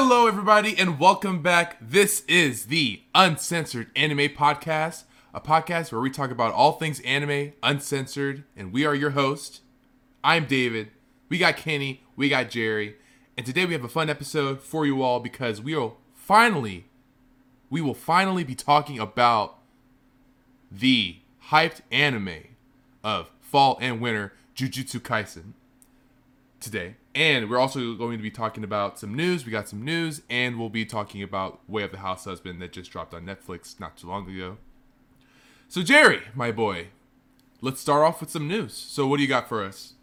Hello, everybody, and welcome back. This is the Uncensored Anime Podcast, a podcast where we talk about all things anime, uncensored, and we are your host. I'm David. We got Kenny, we got Jerry, and today we have a fun episode for you all because we will finally, we will finally be talking about the hyped anime of fall and winter, Jujutsu Kaisen, today. And we're also going to be talking about some news. We got some news, and we'll be talking about Way of the House Husband that just dropped on Netflix not too long ago. So, Jerry, my boy, let's start off with some news. So, what do you got for us?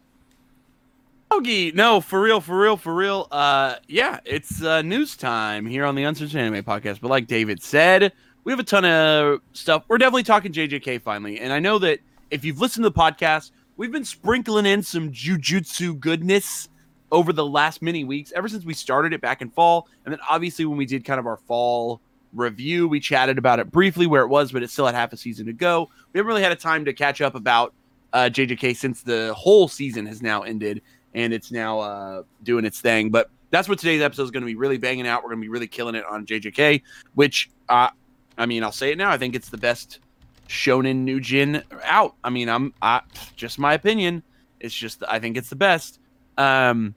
Ogie, no, for real, for real, for real. Uh, yeah, it's uh, news time here on the Uncensored Anime Podcast. But like David said, we have a ton of stuff. We're definitely talking JJK finally, and I know that if you've listened to the podcast, we've been sprinkling in some jujutsu goodness over the last many weeks, ever since we started it back in fall. And then obviously when we did kind of our fall review, we chatted about it briefly where it was, but it still had half a season to go. We haven't really had a time to catch up about uh, JJK since the whole season has now ended and it's now uh, doing its thing. But that's what today's episode is going to be really banging out. We're going to be really killing it on JJK, which uh, I mean, I'll say it now. I think it's the best shonen new jin out. I mean, I'm I, just my opinion. It's just I think it's the best. Um,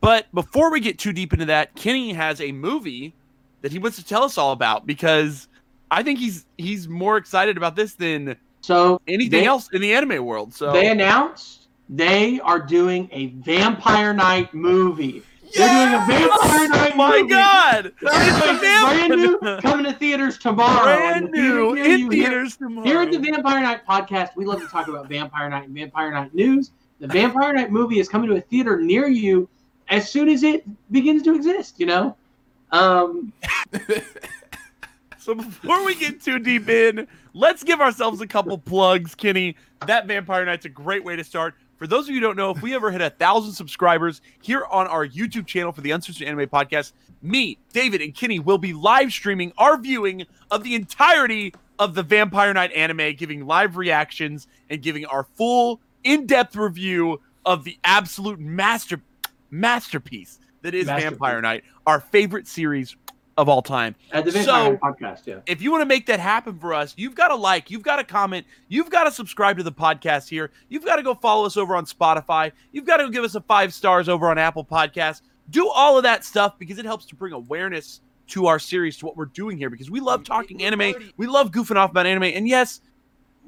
but before we get too deep into that, Kenny has a movie that he wants to tell us all about because I think he's he's more excited about this than So anything they, else in the anime world. So they announced they are doing a Vampire Knight movie. They're doing a Vampire Knight movie. Oh my movie. god! It's It's a brand new, coming to theaters tomorrow. brand And new here in theaters tomorrow. Here at the Vampire Knight podcast, we love to talk about Vampire Knight and Vampire Knight news. The Vampire Knight movie is coming to a theater near you as soon as it begins to exist. You know, um, So before we get too deep in, let's give ourselves a couple plugs, Kenny. That Vampire Knight's a great way to start. For those of you who don't know, if we ever hit a thousand subscribers here on our YouTube channel for the Uncensored Anime Podcast, me, David, and Kenny will be live streaming our viewing of the entirety of the Vampire Knight anime, giving live reactions and giving our full in-depth review of the absolute master masterpiece that is Masterpiece. Vampire Knight, our favorite series of all time at the So- Vampire Knight podcast, yeah. if you want to make that happen for us, you've got to like, you've got to comment, you've got to subscribe to the podcast here. You've got to go follow us over on Spotify. You've got to give us a five stars over on Apple Podcasts. Do all of that stuff because it helps to bring awareness to our series, to what we're doing here, because we love talking anime. We love goofing off about anime. And yes,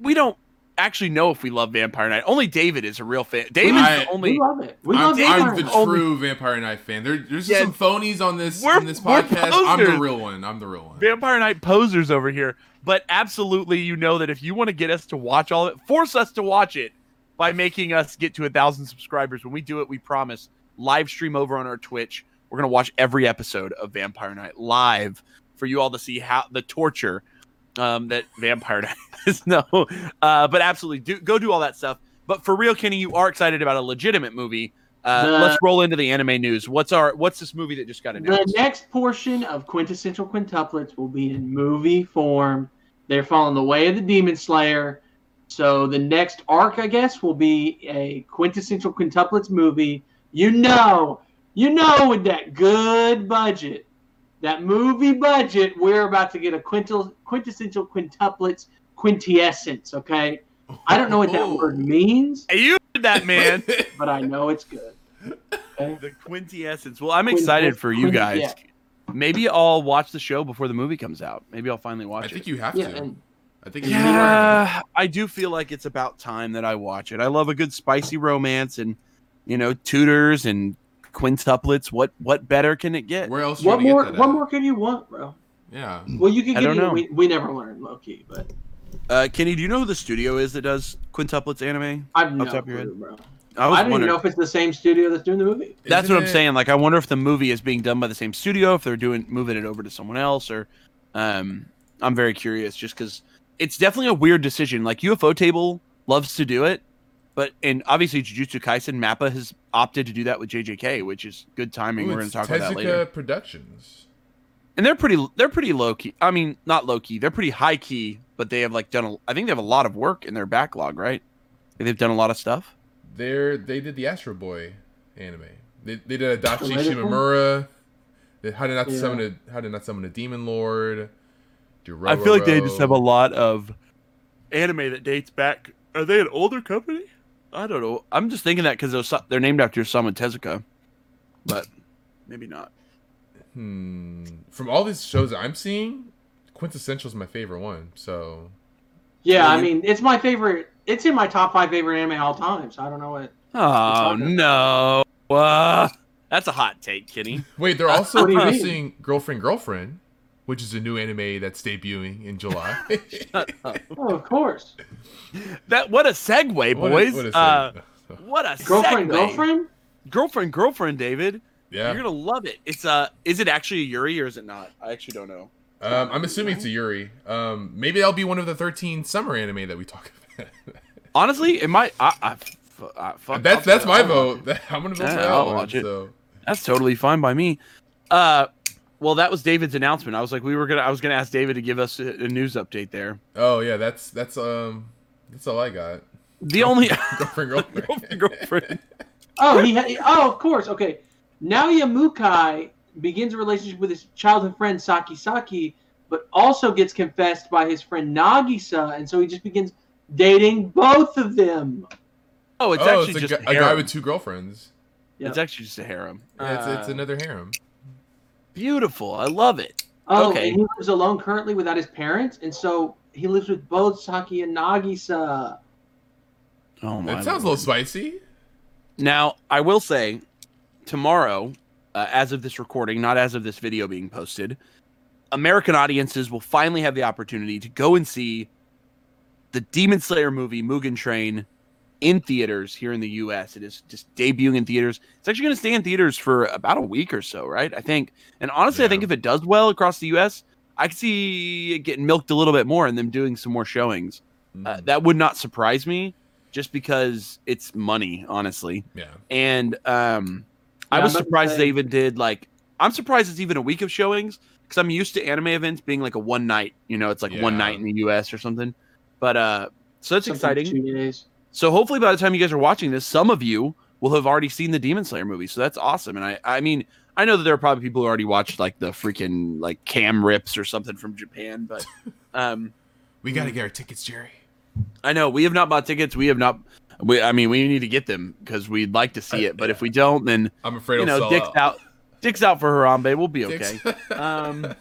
we don't actually know if we love Vampire Knight. Only David is a real fan. David's I- the only. We love it. We I'm, love I'm the Only- true Vampire Knight fan. There, there's Yeah. some phonies on this We're- on this podcast. I'm the real one. I'm the real one. Vampire Knight posers over here. But absolutely, you know that if you want to get us to watch all of it, force us to watch it by making us get to a thousand subscribers. When we do it, we promise live stream over on our Twitch. We're gonna watch every episode of Vampire Knight live for you all to see how the torture um, that Vampire Night. No, uh, but absolutely, do go do all that stuff. But for real, Kenny, you are excited about a legitimate movie. Uh, The- let's roll into the anime news. What's our what's this movie that just got announced? The next portion of quintessential quintuplets will be in movie form. They're following the way of the Demon Slayer. So the next arc, I guess, will be a quintessential quintuplets movie. You know, you know, with that good budget, that movie budget, we're about to get a quintil, quintessential quintuplets quintessence. Okay, I don't know what that Oh. word means, Hey, you did that, man. but I know it's good. Okay? The quintessence. Well, I'm excited for you guys. Maybe I'll watch the show before the movie comes out. Maybe I'll finally watch it. I think it. you have Yeah, to. and I think it's yeah. Yeah, I do feel like it's about time that I watch it. I love a good spicy romance and you know tutors and quintuplets. What what better can it get? Where else? you what gonna get more? that What at? more could you want, bro? Yeah. Well, you can I get don't you, know. We, we never learned low key, but Uh, Kenny, do you know who the studio is that does quintuplets anime? I've no top of your clue, bro. I I don't even know if it's the same studio that's doing the movie. That's Isn't what I'm it- saying. Like, I wonder if the movie is being done by the same studio, if they're doing moving it over to someone else, or um, I'm very curious, just because it's definitely a weird decision. Like Ufotable loves to do it, but and obviously Jujutsu Kaisen Mappa has opted to do that with JJK, which is good timing. Ooh, We're going to talk about that Tezuka later. Productions. And they're pretty they're pretty low key. I mean, not low key. They're pretty high key, but they have like done. A, I think they have a lot of work in their backlog, right? They've done a lot of stuff. They're they did the Astro Boy anime. They, they did Adachi Related one? Shimamura. How did not Yeah. summon a how did not summon a demon lord? Do I feel like they just have a lot of anime that dates back. Are they an older company? I don't know. I'm just thinking that because they're named after Sama Tezuka, but maybe not. Hmm. From all these shows I'm seeing, Quintessential is my favorite one. So Yeah, I mean, it's my favorite. It's in my top five favorite anime all time. So I don't know what. Oh no! Uh, that's a hot take, Kenny. wait, they're also What do you mean? producing Girlfriend Girlfriend, which is a new anime that's debuting in July. Shut up. Oh, of course. that what a segue, What a- boys. what a uh, what a Girlfriend, segue. girlfriend. girlfriend, girlfriend, David. yeah. You're gonna love it. It's uh, is it actually a Yuri or is it not? I actually don't know. Um, I'm assuming it's a Yuri. Um, maybe that'll be one of the 13 summer anime that we talk about. Honestly, it might. I, I, I, fuck, that's I'll- that's my vote. I'm gonna vote Yeah, for that I'll one. watch it. So That's totally fine by me. Uh, well, that was David's announcement. I was like, we were gonna. I was gonna ask David to give us a, a news update there. oh yeah, that's that's um that's all I got. The only Girlfriend Girlfriend. girlfriend, girlfriend. Oh, he. Ha- oh, of course. Okay. Naoya Mukai begins a relationship with his childhood friend Saki Saki, but also gets confessed by his friend Nagisa, and so he just begins dating both of them. Oh, it's oh, actually it's a, just gu- a guy with two girlfriends. It's actually just a harem. Yeah, it's, it's Uh, another harem. Beautiful. I love it. Oh, Okay. and he lives alone currently without his parents, and so he lives with both Saki and Nagisa. Oh my. It sounds a little spicy. Now, I will say, tomorrow, uh, as of this recording, not as of this video being posted, American audiences will finally have the opportunity to go and see the Demon Slayer movie Mugen Train in theaters here in the U.S. It is just debuting in theaters. It's actually going to stay in theaters for about a week or so, right? I think. And honestly, I think if it does well across the U.S., I could see it getting milked a little bit more and them doing some more showings. Uh, Mm, that would not surprise me, just because it's money, honestly yeah. and um I Yeah, was I'm about to surprised say- they even did like I'm surprised it's even a week of showings because I'm used to anime events being like a one night, you know, it's like one night in the US or something. But uh so that's Something exciting. Two days. So hopefully by the time you guys are watching this, some of you will have already seen the Demon Slayer movie. So that's awesome. And I I mean, I know that there are probably people who already watched like the freaking like cam rips or something from Japan, but um We gotta get our tickets, Jerry. I know we have not bought tickets. We have not we I mean, we need to get them because we'd like to see it, but if we don't then I'm afraid you know, sell Dick's out. out. Dick's out for Harambe. We'll be okay. Um,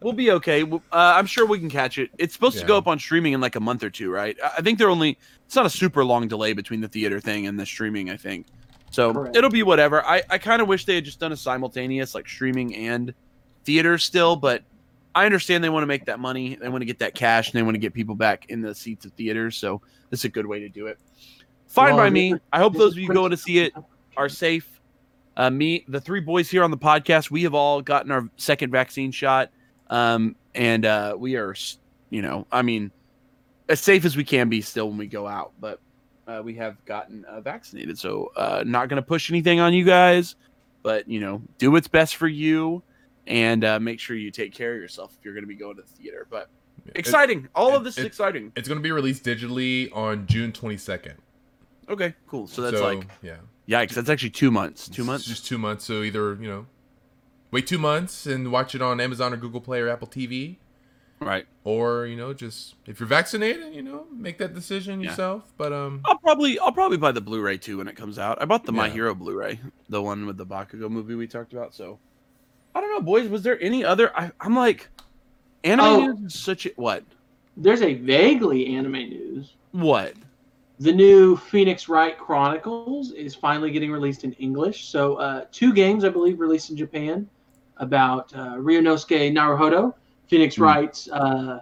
We'll be okay. Uh, I'm sure we can catch it. It's supposed to go up on streaming in like a month or two, right? I I think they're only. It's not a super long delay between the theater thing and the streaming. I think. So Correct. it'll be whatever. I, I kind of wish they had just done a simultaneous like streaming and theater still, but I understand they want to make that money. They want to get that cash and they want to get people back in the seats of theaters. So this is a good way to do it. Fine Well, by me. I hope those of you going to see it are safe. Uh, me, the three boys here on the podcast, we have all gotten our second vaccine shot, um, and uh, we are, you know, I mean, as safe as we can be still when we go out. But uh, we have gotten uh, vaccinated, so uh, not going to push anything on you guys, but you know, do what's best for you, and uh, make sure you take care of yourself if you're going to be going to the theater. But It- exciting, all it- of this is exciting. it's gonna be released digitally on June 22nd. Okay, cool. So that's like, yeah, yikes, that's actually two months. Two It's months. just two months. So either you know, wait two months and watch it on Amazon or Google Play or Apple TV, Right. or you know, just if you're vaccinated, you know, make that decision Yeah. yourself. But um, I'll probably I'll probably buy the Blu-ray too when it comes out. I bought the My Hero Blu-ray, the one with the Bakugo movie we talked about. So I don't know, boys. Was there any other? I, I'm like, anime Oh. news is such a what? There's a vaguely anime news. What? The new Phoenix Wright Chronicles is finally getting released in English. So, uh, two games, I believe, released in Japan about uh, Ryunosuke Naruhodo, Phoenix Hmm. Wright's uh,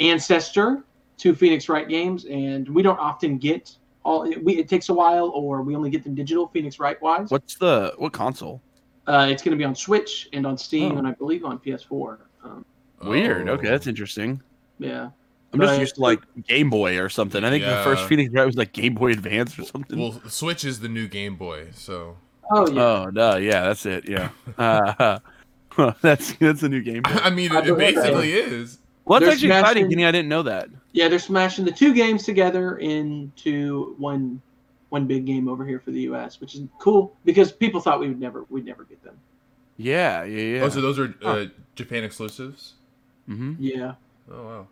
ancestor two Phoenix Wright games. And we don't often get all, it, we, it takes a while, or we only get them digital, Phoenix Wright wise. What's the what console? Uh, it's going to be on Switch and on Steam, Oh. and I believe on PS4. Um, Weird. oh. Okay, that's interesting. yeah. I'm just Right. used to like Game Boy or something. I think the first Yeah. Phoenix Wright was like Game Boy Advance or something. Well, Switch is the new Game Boy, so Oh, yeah. oh no, yeah, that's it. Yeah, uh, that's that's a new Game Boy. I mean, it, it basically is. Well, that's They're actually exciting, smashing- Kenny. I didn't know that. Yeah, they're smashing the two games together into one one big game over here for the U.S., which is cool because people thought we would never we'd never get them. Yeah, yeah, yeah. Oh, so those are Huh. uh, Japan exclusives. hmm Yeah. Oh wow.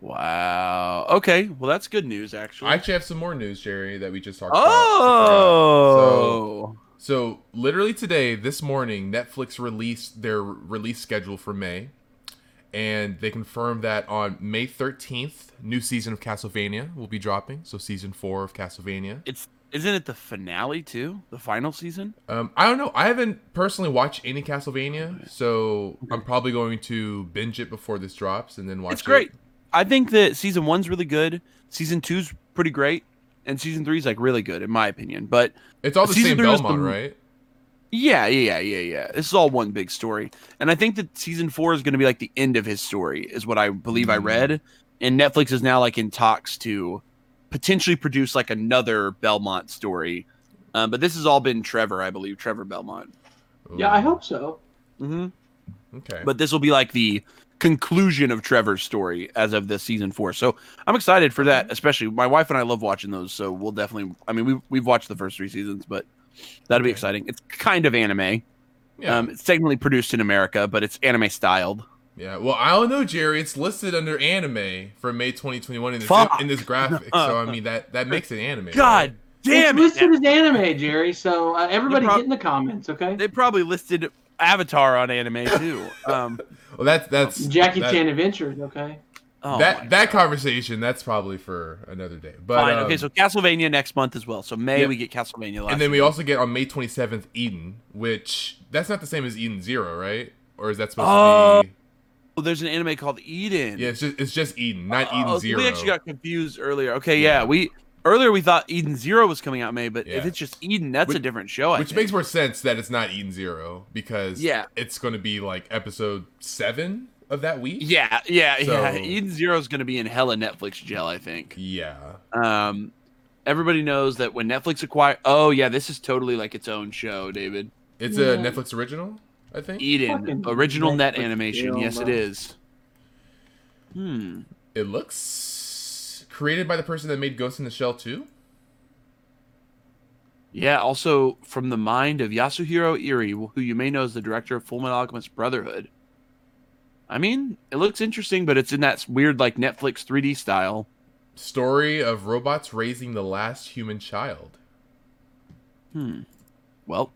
Wow. Okay. Well, that's good news, actually. I actually have some more news, Jerry, that we just talked about. oh. So literally today, this morning, Netflix released their release schedule for May, and they confirmed that on May 13th, new season of Castlevania will be dropping. So season four of Castlevania. it's isn't it the finale too? The final season? Um, I don't know. I haven't personally watched any Castlevania, so I'm probably going to binge it before this drops and then watch. It's great. It. I think that season one's really good. Season two's pretty great, and season three's like really good in my opinion. But It's all the same three Belmont, the- right? yeah, yeah, yeah, yeah. This is all one big story, and I think that season four is going to be like the end of his story, is what I believe I Mm. read. And Netflix is now like in talks to potentially produce like another Belmont story. Um, but this has all been Trevor, I believe, Trevor Belmont. Yeah, I hope so. Mm-hmm. Okay. but this will be like the conclusion of Trevor's story as of this season four. So I'm excited for that, especially my wife and I love watching those. So we'll definitely, I mean, we've, we've watched the first three seasons, but that'll be exciting. It's kind of anime. yeah. Um, it's technically produced in America, but it's anime styled. Yeah, well, I don't know, Jerry. It's listed under anime for May 2021 in this Fuck. in this graphic. so I mean that that makes it anime. God damn it's it. listed as anime, Jerry. So uh, everybody prob- get in the comments, okay? They probably listed Avatar on anime too. Um, Well, that's that's Jackie that, Chan Adventures, okay? oh my that that conversation. That's probably for another day. But Fine. um, okay, so Castlevania next month as well. So May Yeah. we get Castlevania. Last and then we also get on May 27th Eden, which that's not the same as Eden Zero, right? Or is that supposed Oh. to be? Oh, there's an anime called Eden. Yeah, it's just it's just Eden, not Oh, Eden Zero. We actually got confused earlier. Okay, Yeah. yeah, we earlier we thought Eden Zero was coming out May, but if it's just Eden, that's a different show. I which think. makes more sense that it's not Eden Zero because Yeah. it's going to be like episode seven of that week. yeah, yeah, yeah. Eden Zero is going to be in hella Netflix jail, I think. Yeah. Um, everybody knows that when Netflix acquired. Oh yeah, this is totally like its own show, David. It's a Netflix original, I think. Eden, Fucking original net animation. jail, yes, it bro. is. Hmm. It looks created by the person that made Ghost in the Shell too. Yeah, also from the mind of Yasuhiro Irie, who you may know as the director of Full Metal Alchemist Brotherhood. I mean, it looks interesting, but it's in that weird like Netflix 3D style. Story of robots raising the last human child. Hmm. Well,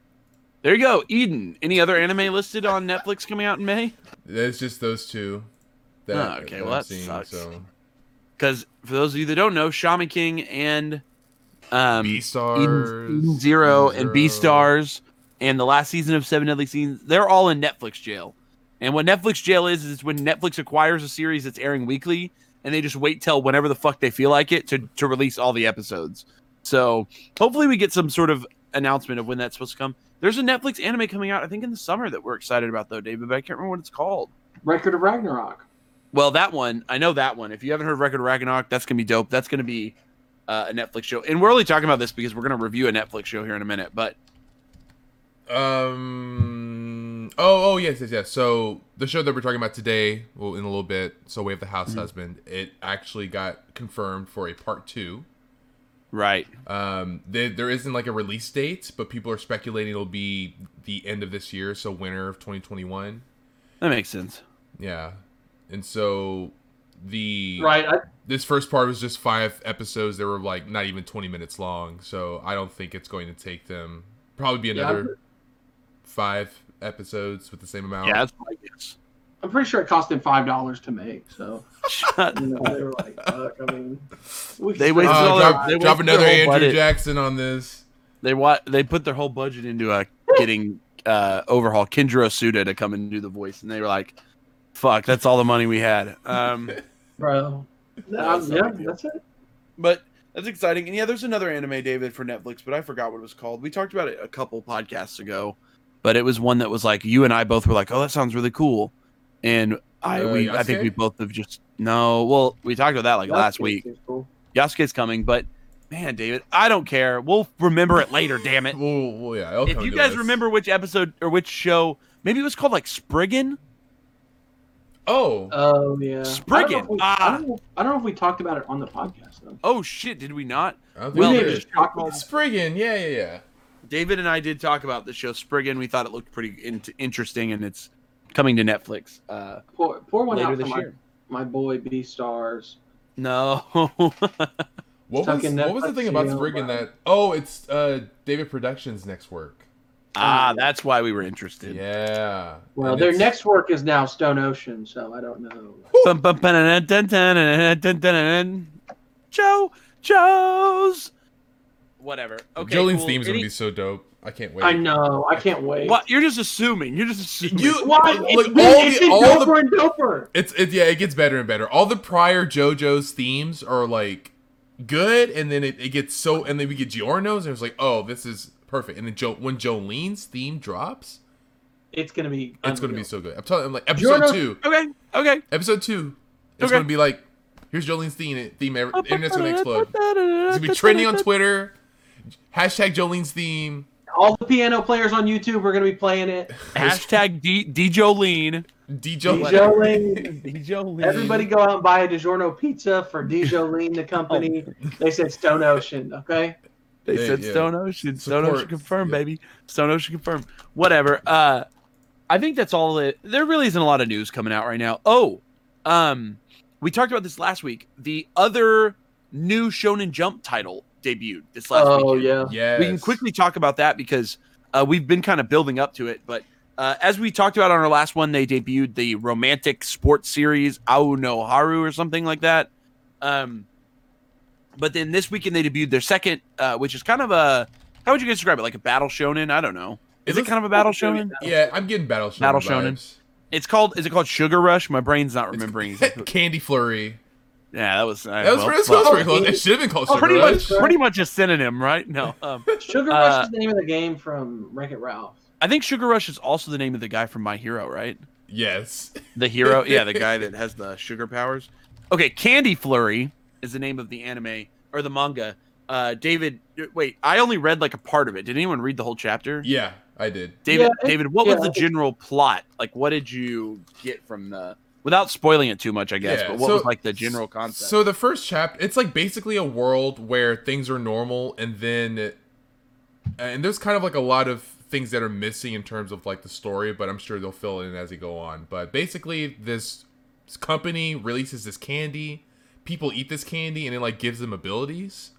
there you go. Eden. Any other anime listed on Netflix coming out in May? It's just those two. That, Oh, okay, that well, I'm that seeing, sucks. So Because for those of you that don't know, Shaman King and um, B Eden, stars, Eden Zero and Beastars and the last season of Seven Deadly Sins, they're all in Netflix jail. And what Netflix jail is, is when Netflix acquires a series that's airing weekly and they just wait till whenever the fuck they feel like it to, to release all the episodes. So hopefully we get some sort of announcement of when that's supposed to come. There's a Netflix anime coming out, I think in the summer that we're excited about though, David, but I can't remember what it's called. Record of Ragnarok. Well, that one, I know that one. If you haven't heard Record of Ragnarok, that's gonna be dope. That's gonna be uh, a Netflix show, and we're only talking about this because we're gonna review a Netflix show here in a minute. But Um. Oh. Oh. Yes. Yes. Yes. So the show that we're talking about today, well, in a little bit. So we have the House Mm-hmm. Husband. It actually got confirmed for a part two. right, Um. There, there isn't like a release date, but people are speculating it'll be the end of this year, so winter of 2021. that makes sense. Yeah. And so the Right. I, this first part was just five episodes. They were like not even 20 minutes long, so I don't think it's going to take them probably be Yeah, another five episodes with the same amount. Yeah, that's my guess. I'm pretty sure it cost them five dollars to make. So you know, they were like, fuck, I mean, we They can- wasted Uh, drop, they drop another Andrew budget. Jackson on this. They wa- They put their whole budget into uh, getting uh, overhaul Kenjiro Tsuda to come and do the voice, and they were like, "Fuck, that's all the money we had." Um, bro. That's Um, yeah, big that's it. But that's exciting. And yeah, there's another anime, David, for Netflix, but I forgot what it was called. We talked about it a couple podcasts ago, but it was one that was like you and I both were like, "Oh, that sounds really cool," and I Uh, we I think we both have just no. Well, we talked about that like last week. cool. Yasuke's coming, but man, David, I don't care. We'll remember it later. damn it! Well, well yeah. If you guys us. remember which episode or which show, maybe it was called like Spriggan. Oh, Oh yeah. Spriggan. I don't, we, Ah. I, don't know, I don't know if we talked about it on the podcast though. Oh shit, did we not? I don't We Well, did it there's just talk about is. Spriggan. Yeah, yeah, yeah. David and I did talk about the show Spriggan. We thought it looked pretty in- interesting, and it's coming to Netflix uh, Pour, pour one later out for this my, year. my boy Beastars. No, What was what was the thing about you Spriggan that? Oh, it's uh, David Productions' next work. Ah, that's why we were interested. Yeah. Well, And their it's- next work is now Stone Ocean, so I don't know. Joe, Joe's. Whatever. Okay. Jolyne's cool. theme's Any- gonna be so dope. I can't wait. I know. I can't wait. What? You're just assuming. You're just assuming. You Why? Look, It's, all been, it's the- been all the- and doper. It's it yeah, it gets better and better. All the prior JoJo's themes are like good, and then it, it gets so, and then we get Giorno's, and it's like, oh, this is perfect. And then jo- when Jolyne's theme drops, It's gonna be. it's gonna be so good. I'm telling, I'm like episode Giorno's- two, okay. Okay. episode two, it's Okay. gonna be like, here's Jolyne's theme. Theme, every, the internet's gonna explode. It's gonna be trending on Twitter. Hashtag Jolyne's theme. All the piano players on YouTube are gonna be playing it. Hashtag D D Jolene. DJ. Jolene. D Jolene. Everybody go out and buy a DiGiorno pizza for DiJolene, the company. They said Stone Ocean, okay? They Yeah, said yeah. Stone Ocean. Stone Support. Ocean confirmed, Yeah. baby. Stone Ocean confirmed. Whatever. Uh, I think that's all. It, there really isn't a lot of news coming out right now. Oh, um, we talked about this last week. The other new Shonen Jump title debuted this last week. Oh yeah. Yes. We can quickly talk about that because uh, we've been kind of building up to it. But uh, as we talked about on our last one, they debuted the romantic sports series Ao no Haru or something like that. Um, but then this weekend they debuted their second, uh, which is kind of a how would you guys describe it? Like a battle shonen? I don't know. Is it kind of a battle shonen? Yeah, I'm getting Battle Shonen. Battle Shonen. vibes. It's called. Is it called Sugar Rush? My brain's not remembering. exactly. Candy Flurry. yeah, that was. Uh, That was, well, pretty- that was well, pretty close. It should have been called Oh, Sugar pretty Rush. much. Pretty much a synonym, right? No. Um, Sugar Uh, Rush is the name of the game from Wreck It Ralph. I think Sugar Rush is also the name of the guy from My Hero, right? Yes. The hero, yeah, the guy that has the sugar powers. Okay, Candy Flurry is the name of the anime or the manga. Uh, David, wait, I only read like a part of it. Did anyone read the whole chapter? Yeah, I did. David, Yeah, David, what yeah, was the general plot? Like, what did you get from the? Without spoiling it too much, I guess. Yeah, but what so- was like the general concept? So the first chapter, it's like basically a world where things are normal, and then, and there's kind of like a lot of things that are missing in terms of like the story, but I'm sure they'll fill it in as they go on. But basically, this company releases this candy. People eat this candy, and it like gives them abilities,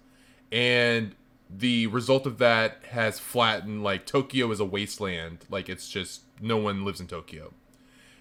and the result of that has flattened like Tokyo is a wasteland. Like it's just no one lives in Tokyo.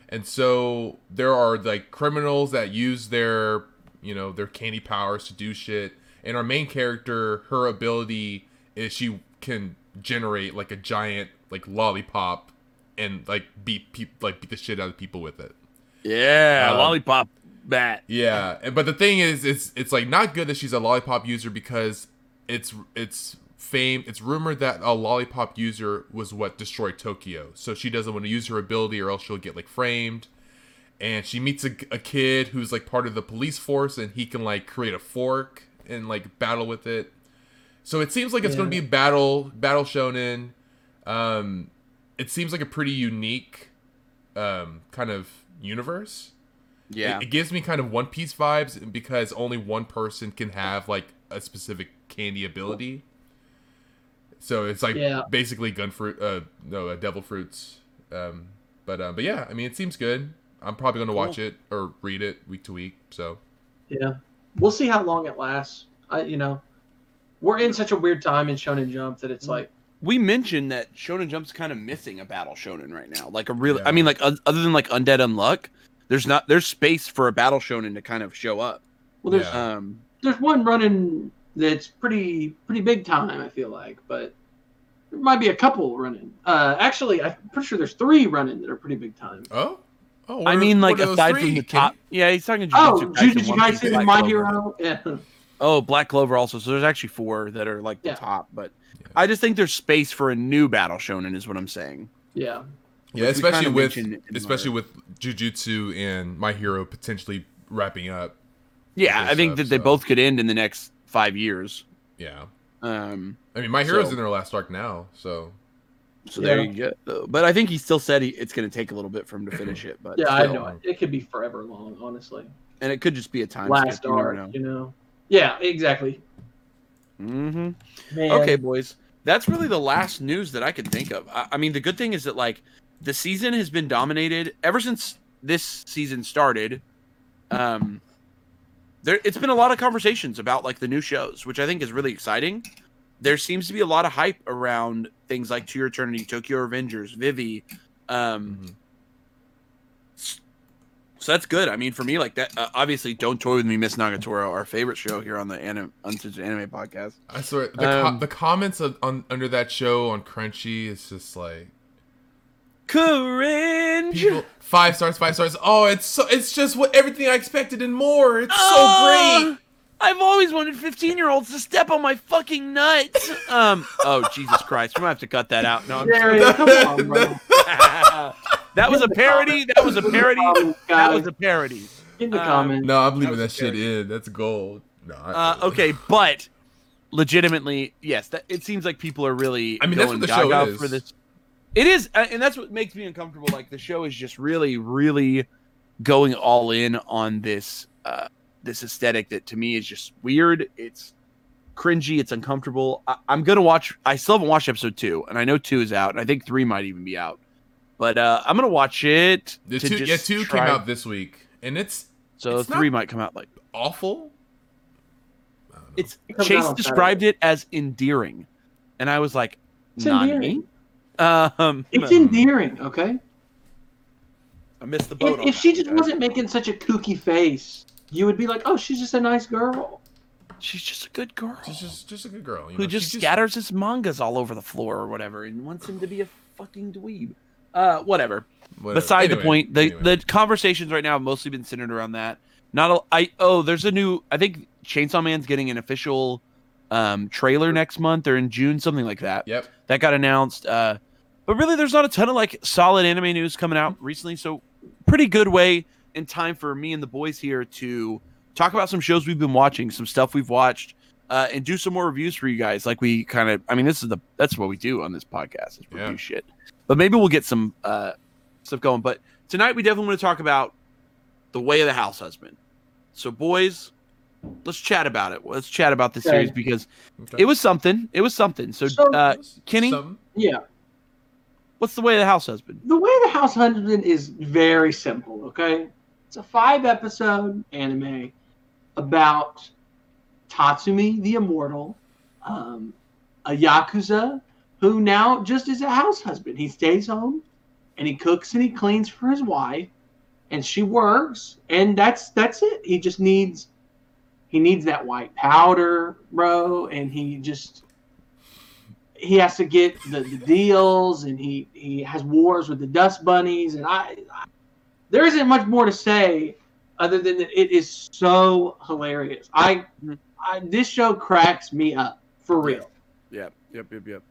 And so there are like criminals that use their, you know, their candy powers to do shit. And our main character, her ability is she can generate like a giant like lollipop and like beat peop like beat the shit out of people with it. yeah, um, lollipop bat. Yeah, and- but the thing is, it's it's like not good that she's a lollipop user because it's it's fame. It's rumored that a lollipop user was what destroyed Tokyo. So she doesn't want to use her ability, or else she'll get like framed. And she meets a, a kid who's like part of the police force, and he can like create a fork and like battle with it. So it seems like it's going to be battle battle shonen. Um, it seems like a pretty unique um, kind of universe. Yeah, It, it gives me kind of One Piece vibes because only one person can have like a specific candy ability. So it's like Yeah. basically gun fruit, uh, no, uh, devil fruits. Um, but uh, but yeah, I mean, it seems good. I'm probably gonna watch it or read it week to week. So Yeah. We'll see how long it lasts. I you know, we're in such a weird time in Shonen Jump that it's like we mentioned that Shonen Jump's kind of missing a battle shonen right now. Like a real, Yeah. I mean, like oth- other than like Undead Unluck, there's not there's space for a battle shonen to kind of show up. well there's Yeah. Um, there's one running that's pretty pretty big time, I feel like, but there might be a couple running. Uh actually I'm pretty sure there's three running that are pretty big time. oh oh, what I mean, like what are those aside three? from the Can- top, yeah, he's talking. Oh, Jujutsu Jujutsu One Piece, Kaisen My Hero. Yeah. Oh, Black Clover also. So there's actually four that are like the Yeah. top, but I just think there's space for a new battle shonen, is what I'm saying. Yeah. Yeah, especially with especially our- with Jujutsu and My Hero potentially wrapping up. Yeah, I think up, that they so- both could end in the next five years. Yeah, Um, I mean, My Hero's So- in their last arc now, so so there you go. But I think he still said he, it's going to take a little bit for him to finish it. But Yeah, I know. It could be forever long, honestly. and it could just be a time Last skip. You arc, know. you know. Yeah, exactly. Mm-hmm. Man. Okay, boys. that's really the last news that I can think of. I, I mean, the good thing is that like the season has been dominated ever since this season started. Um, there it's been a lot of conversations about like the new shows, which I think is really exciting. There seems to be a lot of hype around things like To Your Eternity, Tokyo Revengers, Vivy. Um, Mhm. so that's good. I mean, for me, like that. Uh, obviously, don't toy with me, Miss Nagatoro, our favorite show here on the anim- Uncensored Anime Podcast. I swear the, co- Um, the comments of, on under that show on Crunchy is just like Cringe. people five stars, five stars. Oh, it's so it's just what everything I expected and more. It's so Ah, great. I've always wanted 15 year olds to step on my fucking nuts. Um. Oh Jesus Christ! We might have to cut that out. No. I'm Jerry, come on, bro. that was a parody. That was a parody. That was a parody. in the comments. No, I'm leaving That that, shit in. That's gold. No, I- Uh, okay, but legitimately, yes, that it seems like people are really. I mean, that's going what the show is. for this. It is, uh, and that's what makes me uncomfortable. Like the show is just really, really going all in on this uh, this aesthetic that to me is just weird. It's cringy. It's uncomfortable. I, I'm gonna watch. I still haven't watched episode two, and I know two is out, and I think three might even be out. But uh, I'm gonna watch it. The to two, just yeah, two try- came out this week, and it's so it's three might come out like. awful. I. It's It Chase described it as endearing, and I was like, It's "Nani?" endearing. Um, It's endearing, okay? I missed the boat. If, if she just guys. wasn't making such a kooky face, you would be like, oh, she's just a nice girl. she's just a good girl She's just just a good girl. You who know? just She scatters his mangas all over the floor or whatever, and wants him to be a fucking dweeb. Uh, whatever. whatever. Beside the point, the anyway. the conversations right now have mostly been centered around that. Not a, I oh, there's a new. I think Chainsaw Man's getting an official um trailer next month or in June, something like that. Yep. that got announced. Uh, but really, there's not a ton of like solid anime news coming out recently. So, pretty good way in time for me and the boys here to talk about some shows we've been watching, some stuff we've watched, uh, and do some more reviews for you guys. Like we kind of, I mean, this is the that's what we do on this podcast is review Yeah. shit. But maybe we'll get some uh, stuff going. But tonight we definitely want to talk about the way of the house husband. So, boys. Let's chat about it. Let's chat about this Okay. series because Okay. it was something. It was something. So, So- uh, Kenny? Something. Yeah. what's the way of the house husband? The way the house husband is very simple, okay? It's a five episode anime about Tatsumi the Immortal, um, a Yakuza who now just is a house husband. He stays home and he cooks and he cleans for his wife and she works and that's that's it. He just needs he needs that white powder, bro, and he just he has to get the, the deals and he he has wars with the dust bunnies and I, I there isn't much more to say other than that it is so hilarious. I, mm-hmm. I this show cracks me up for real. Yep, yep, yep, yep.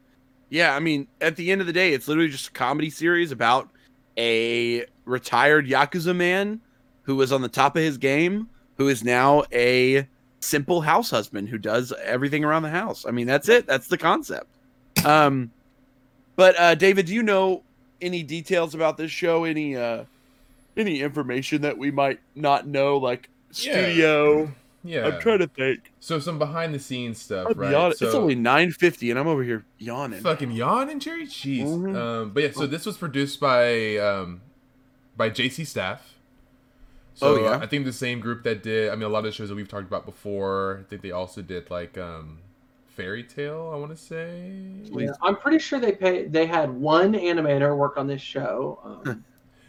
Yeah, I mean, at the end of the day, it's literally just a comedy series about a retired yakuza man who was on the top of his game, who is now a simple house husband who does everything around the house. I mean, that's it. That's the concept. Um, but uh, David, do you know any details about this show? Any uh, any information that we might not know, like studio? Yeah. I'm trying to think. So some behind the scenes stuff, I'll right? so it's only nine fifty, and I'm over here yawning. fucking yawning, Jerry. Jeez. Mhm. Um, but yeah, so this was produced by um, by JC Staff. So Oh, yeah? I think the same group that did. I mean, a lot of the shows that we've talked about before. I think they also did like um, Fairy Tail. I want to say. Yeah, I'm pretty sure they pay they had one animator work on this show. Um,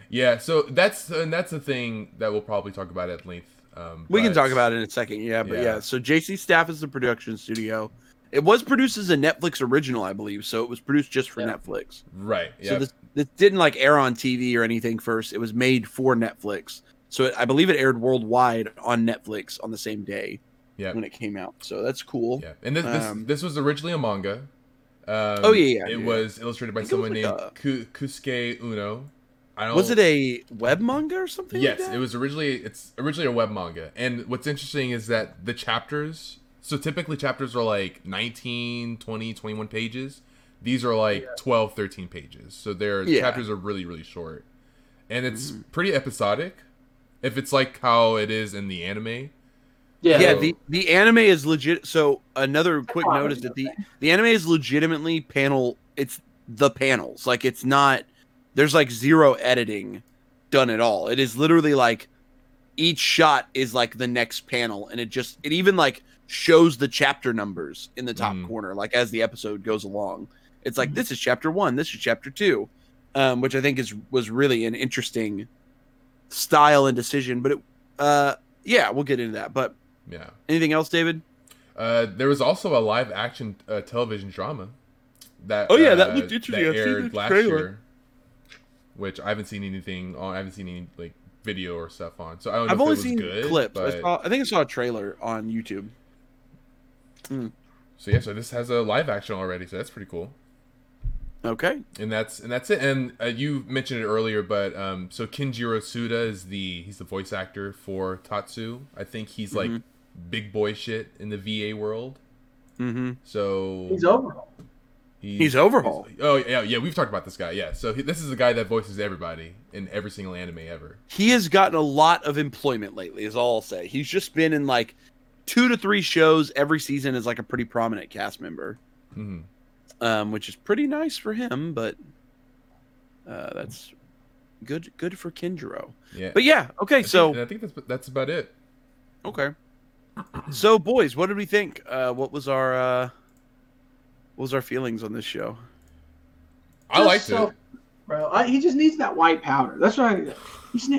Yeah. So that's and that's the thing that we'll probably talk about at length. Um, We can talk about it in a second. Yeah, but yeah. Yeah. So JC Staff is the production studio. It was produced as a Netflix original, I believe. So it was produced just for Yeah. Netflix. Right. Yeah. So this, this didn't like air on TV or anything first. It was made for Netflix. So it, I believe it aired worldwide on Netflix on the same day yeah. when it came out. So that's cool. Yeah, and this this, Um, this was originally a manga. Um, Oh, yeah, yeah, It yeah. was illustrated by someone named a- Kusuke Uno. I don't. Was it a web manga or something? Yes, like it was originally. It's originally a web manga, and what's interesting is that the chapters. So typically chapters are like 19, 20, 21 pages. These are like 12, 13 pages. So their Yeah. chapters are really, really short. And it's Mm-hmm. pretty episodic. If it's like how it is in the anime. Yeah. Yeah, So- the, the anime is legit. So another quick what note is that the the anime is legitimately panel. It's the panels. Like it's not. There's like zero editing done at all. It is literally like each shot is like the next panel, and it just it even like shows the chapter numbers in the top Mhm. corner, like as the episode goes along. It's like Mhm. this is chapter one, this is chapter two, um, which I think is was really an interesting style and decision. But it, uh, yeah, we'll get into that. But Yeah. anything else, David? Uh, there was also a live action uh, television drama that Oh, yeah, that uh, looked interesting. I've aired last trailer. year, which I haven't seen anything on. I haven't seen any like video or stuff on. So I don't know I've if only it was seen good, clips. But, I, saw, I think I saw a trailer on YouTube. so yeah, so this has a live action already. So that's pretty cool. Okay. And that's and that's it. And uh, you mentioned it earlier, but um, so Kenjiro Tsuda is the he's the voice actor for Tatsu. I think he's like Mhm. big boy shit in the VA world. Mm-hmm. So He's overall. He's Overhaul. he's- oh yeah, yeah. We've talked about this guy. Yeah. So he, this is the guy that voices everybody in every single anime ever. He has gotten a lot of employment lately, is all I'll say. He's just been in like two to three shows every season as like a pretty prominent cast member, hmm um, which is pretty nice for him. But uh, that's good. Good for Kenjiro. Yeah. But yeah. Okay. I So and I think that's that's about it. okay. So boys, what did we think? Uh, what was our uh, what was our feelings on this show? I Just liked so- it. bro. I, he just needs that white powder. That's right.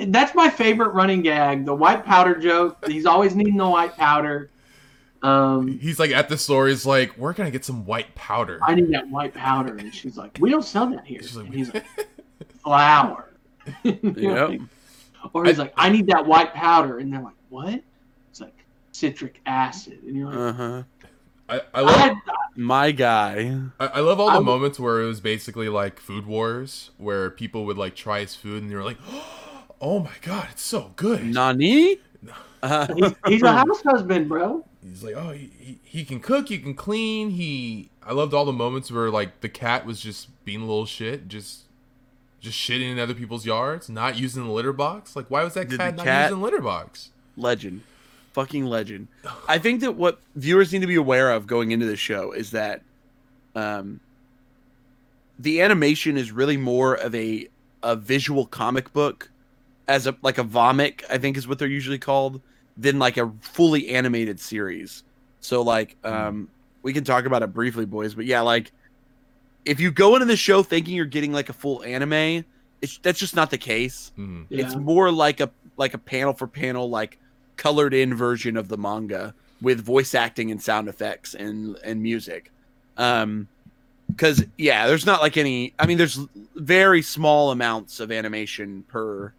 That's my favorite running gag. The white powder joke. He's always needing the white powder. Um, He's like at the store. He's like, "Where can I get some white powder?" I need that white powder, and she's like, "We don't sell that here." She's like, And he's like, "Flour." You? Yep. Or he's like, "I need that white powder," and they're like, "What?" It's like citric acid, and you're like, Uh huh. I, I love I, My guy. I, I love all the I moments where it was basically like food wars, where people would like try his food and they were like, "Oh my god, it's so good." Nani? Uh, he's, he's a house husband, bro. He's like, "Oh, he, he, he can cook, he can clean." He I loved all the moments where like the cat was just being a little shit, just just shitting in other people's yards, not using the litter box. Like, why was that Did cat not cat- using the litter box? legend fucking legend i think that what viewers need to be aware of going into the show is that um the animation is really more of a a visual comic book as a like a vomic i think is what they're usually called than like a fully animated series so like um we can talk about it briefly boys but yeah like if you go into the show thinking you're getting like a full anime it's that's just not the case Mhm. Yeah. it's more like a like a panel for panel like colored in version of the manga with voice acting and sound effects and and music um because yeah there's not like any i mean there's very small amounts of animation per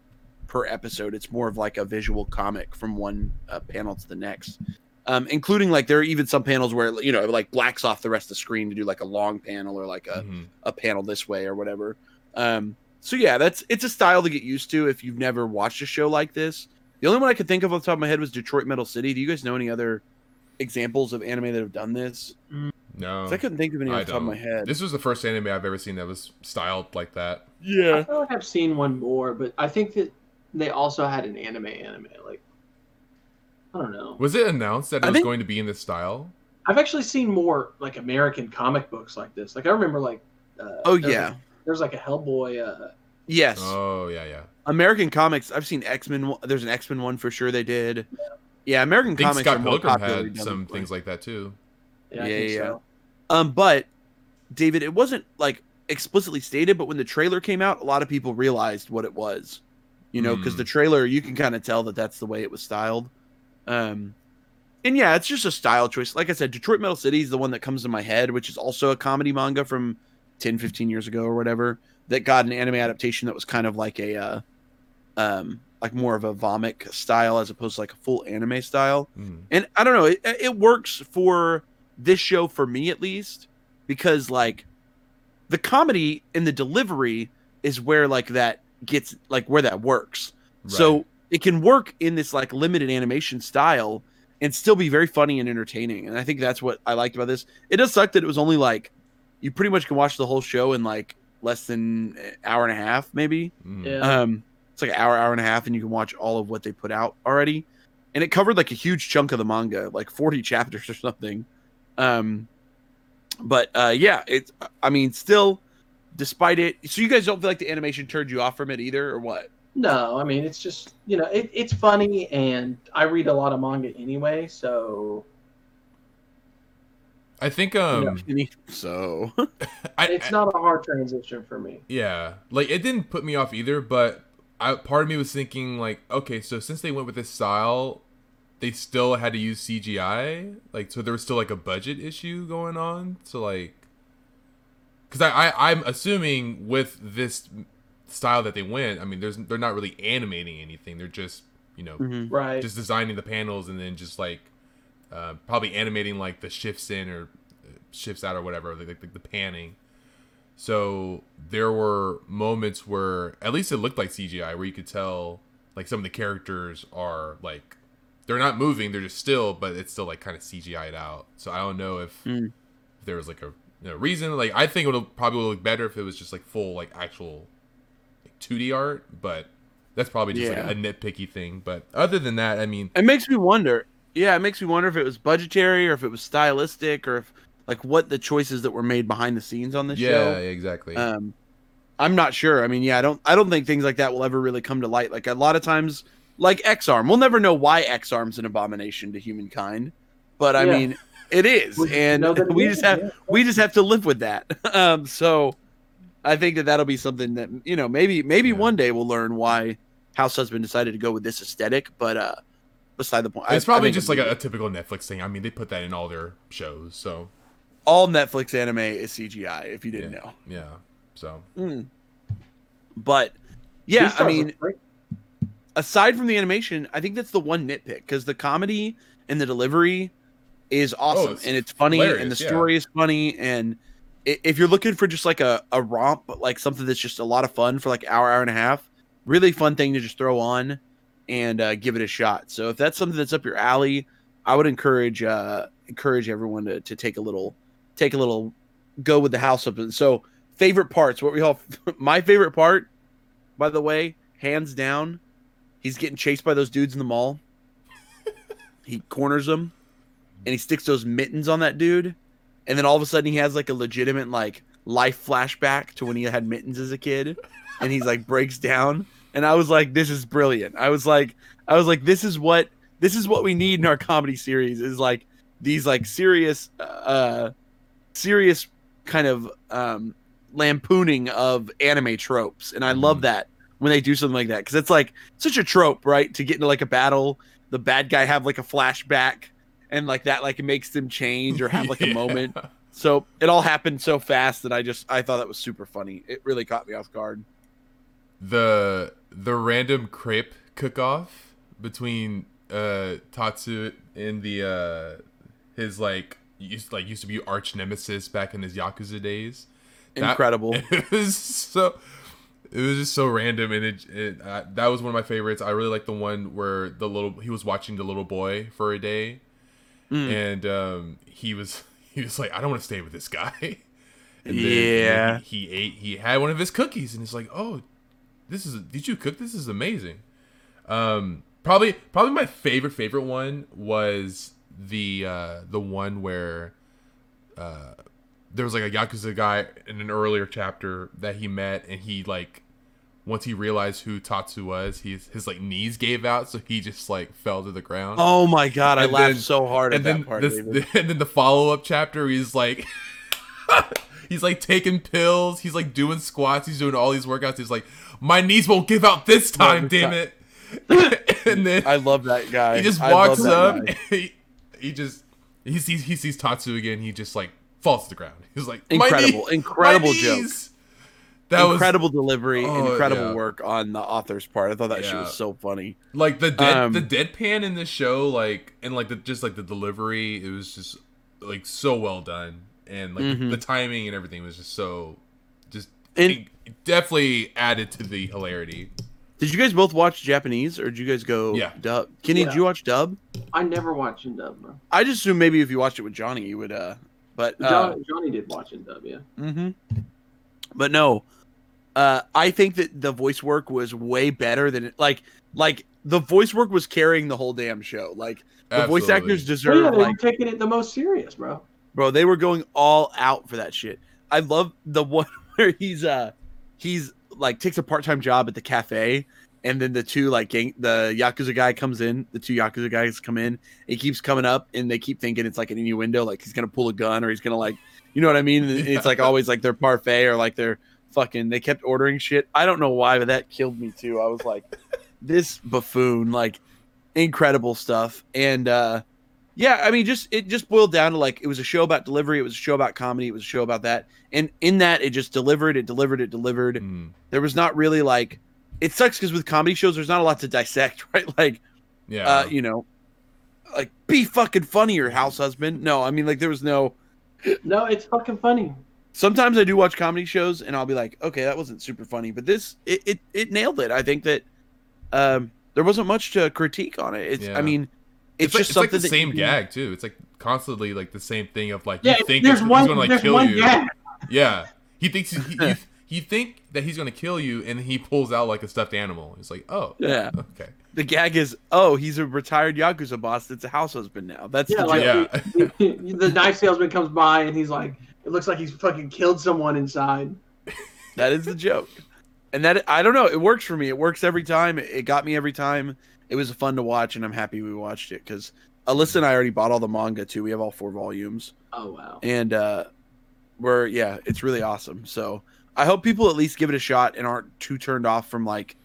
per episode it's more of like a visual comic from one uh, panel to the next um including like there are even some panels where you know it like blacks off the rest of the screen to do like a long panel or like a Mhm. a panel this way or whatever. Um, so yeah, that's it's a style to get used to if you've never watched a show like this. The only one I could think of off the top of my head was Detroit Metal City. Do you guys know any other examples of anime that have done this? No, I couldn't think of any I off the top of my head. This was the first anime I've ever seen that was styled like that. Yeah, I yeah, feel like I've seen one more, but I think that they also had an anime anime. Like, I don't know. Was it announced that it I was think- going to be in this style? I've actually seen more like American comic books like this. Like I remember like. Uh, Oh there's, yeah, there's like a Hellboy. Uh, yes. Oh yeah, yeah. American comics. I've seen X Men. There's an X Men one for sure. They did. Yeah, American I think comics. are Scott more Pilgrim had some this things like that too. yeah, I Yeah, think yeah. so. Um, but David, it wasn't like explicitly stated, but when the trailer came out, a lot of people realized what it was. You know, because Hmm. the trailer, you can kind of tell that that's the way it was styled. Um, and yeah, it's just a style choice. Like I said, Detroit Metal City is the one that comes to my head, which is also a comedy manga from 10, 15 years ago or whatever that got an anime adaptation that was kind of like a, uh, um, like more of a vomic style as opposed to like a full anime style Mm. and I don't know, it, it works for this show for me at least because like the comedy and the delivery is where like that gets like where that works. So it can work in this like limited animation style and still be very funny and entertaining. And I think that's what I liked about this. It does suck that it was only like you pretty much can watch the whole show in like less than an hour and a half, maybe. Mm. Yeah. Um, it's like an hour, hour and a half, and you can watch all of what they put out already. and it covered like a huge chunk of the manga, like 40 chapters or something. Um, but uh, yeah, it's I mean, still, despite it, so you guys don't feel like the animation turned you off from it either, or what? No, I mean it's just you know it, it's funny, and I read a lot of manga anyway, so. I think um so. I, it's I- not a hard transition for me. yeah, like it didn't put me off either, but I part of me was thinking like, okay, so since they went with this style, they still had to use CGI, like so there was still like a budget issue going on, so like cuz I, I I'm assuming with this style that they went, I mean there's they're not really animating anything. They're just, you know, Mhm. Right. just designing the panels and then just like uh, probably animating like the shifts in or uh, shifts out or whatever, like, like the panning. So there were moments where at least it looked like CGI, where you could tell like some of the characters are like they're not moving, they're just still, but it's still like kind of CGI'd out. So I don't know if, Mm. if there was like a you know, reason. Like I think it would probably look better if it was just like full like actual like 2D art, but that's probably just Yeah. like a nitpicky thing. But other than that, I mean, it makes me wonder. Yeah, it makes me wonder if it was budgetary or if it was stylistic or if like what the choices that were made behind the scenes on this yeah, show. Yeah, exactly. Um, I'm not sure. I mean, yeah, I don't. I don't think things like that will ever really come to light. Like a lot of times, like Ex-Arm, we'll never know why Ex-Arm's an abomination to humankind, but I Yeah. mean, it is, We and know that it we is, just have yeah. we just have to live with that. um, so I think that that'll be something that you know maybe maybe Yeah. one day we'll learn why House Husband decided to go with this aesthetic. But uh, beside the point, it's I probably think just like a, a typical Netflix thing. I mean, they put that in all their shows, so all Netflix anime is CGI. If you didn't yeah, know, yeah. So Mm. but yeah, I mean. look aside from the animation, I think that's the one nitpick because the comedy and the delivery is awesome Oh, it's and it's funny and the hilarious, yeah. story is funny and if you're looking for just like a, a romp, like something that's just a lot of fun for like hour, hour and a half, really fun thing to just throw on and uh, give it a shot. So if that's something that's up your alley, I would encourage uh, encourage everyone to, to take a little take a little go with the house up. So favorite parts, what we all my favorite part, by the way, hands down, he's getting chased by those dudes in the mall. he corners them and he sticks those mittens on that dude. And then all of a sudden he has like a legitimate like life flashback to when he had mittens as a kid. And he's like breaks down. And I was like, this is brilliant. I was like, I was like, this is what this is what we need in our comedy series is like these like serious uh serious kind of um lampooning of anime tropes. And I love Mhm. that when they do something like that because it's like such a trope, right? To get into like a battle, the bad guy have like a flashback, and like that like makes them change or have like a Yeah. moment. So it all happened so fast that I just I thought that was super funny. It really caught me off guard. the the random crepe cook off between uh Tatsu and the uh his like used like used to be arch nemesis back in his yakuza days. That- Incredible. It was so it was just so random and it, it uh, that was one of my favorites. I really like the one where the little he was watching the little boy for a day Mm. and um he was he was like I don't want to stay with this guy. And Yeah. he, he ate he had one of his cookies and he's like, "Oh, this is did you cook this is amazing." Um probably probably my favorite favorite one was the uh the one where uh there was like a yakuza guy in an earlier chapter that he met and he like once he realized who Tatsu was, his his like knees gave out, so he just like fell to the ground. Oh my god, I And laughed so hard at and that part. this, David. and then the follow up chapter, he's like, he's like taking pills, he's like doing squats, he's doing all these workouts. He's like, my knees won't give out this time, this damn time." it. and then I love that guy. he just walks up, he, he just he sees he sees Tatsu again. He just like falls to the ground. He's like, "My Incredible, knee- incredible my joke. knees." That was incredible delivery, Oh, incredible yeah. work on the author's part. I thought that shit was so funny. like the dead Um, the deadpan in this show like and like the just like the delivery it was just like so well done and like Mhm. the timing and everything was just so just And- it definitely added to the hilarity Did you guys both watch Japanese or did you guys go Yeah. dub? Kenny, Yeah. did you watch dub? I never watched in dub, bro. I just assume maybe if you watched it with Johnny, you would. uh But uh, John, Johnny did watch in dub, yeah. hmm But no, uh, I think that the voice work was way better than like like the voice work was carrying the whole damn show. Like the voice actors deserve yeah, they like were taking it the most serious, bro. bro they were going all out for that shit i love the one where he's uh he's like takes a part-time job at the cafe and then the two like gang the yakuza guy comes in the two yakuza guys come in he keeps coming up and they keep thinking it's like an innuendo like he's gonna pull a gun or he's gonna like you know what i mean And it's like always like their parfait or like their fucking they kept ordering shit i don't know why but that killed me too i was like this buffoon like incredible stuff and uh yeah, I mean, just it just boiled down to like it was a show about delivery, it was a show about comedy, it was a show about that, and in that it just delivered, it delivered, it delivered. Mm, There was not really like it sucks because with comedy shows, there's not a lot to dissect, right? Like, yeah. uh, you know, like be fucking funnier, house husband. No, I mean like there was no. No, it's fucking funny. Sometimes I do watch comedy shows and I'll be like, okay, that wasn't super funny, but this it it, it nailed it. I think that um there wasn't much to critique on it. It's Yeah. I mean. It's, like, just it's like something the that you same gag too. It's like constantly like the same thing of like Yeah, you think there's he's one. gonna like there's kill one you. gag. Yeah, he thinks he, he, he think that he's gonna kill you, and he pulls out like a stuffed animal. It's like, oh, Yeah. okay, The gag is, oh, he's a retired yakuza boss that's a house husband now. That's Yeah, the like joke. Yeah. the knife salesman comes by and he's like, it looks like he's fucking killed someone inside. that is the joke. And that I don't know, it works for me. It works every time. It got me every time. It was fun to watch, and I'm happy we watched it because Alyssa and I already bought all the manga too. We have all four volumes, Oh wow. and uh, we're yeah, it's really awesome. So I hope people at least give it a shot and aren't too turned off from like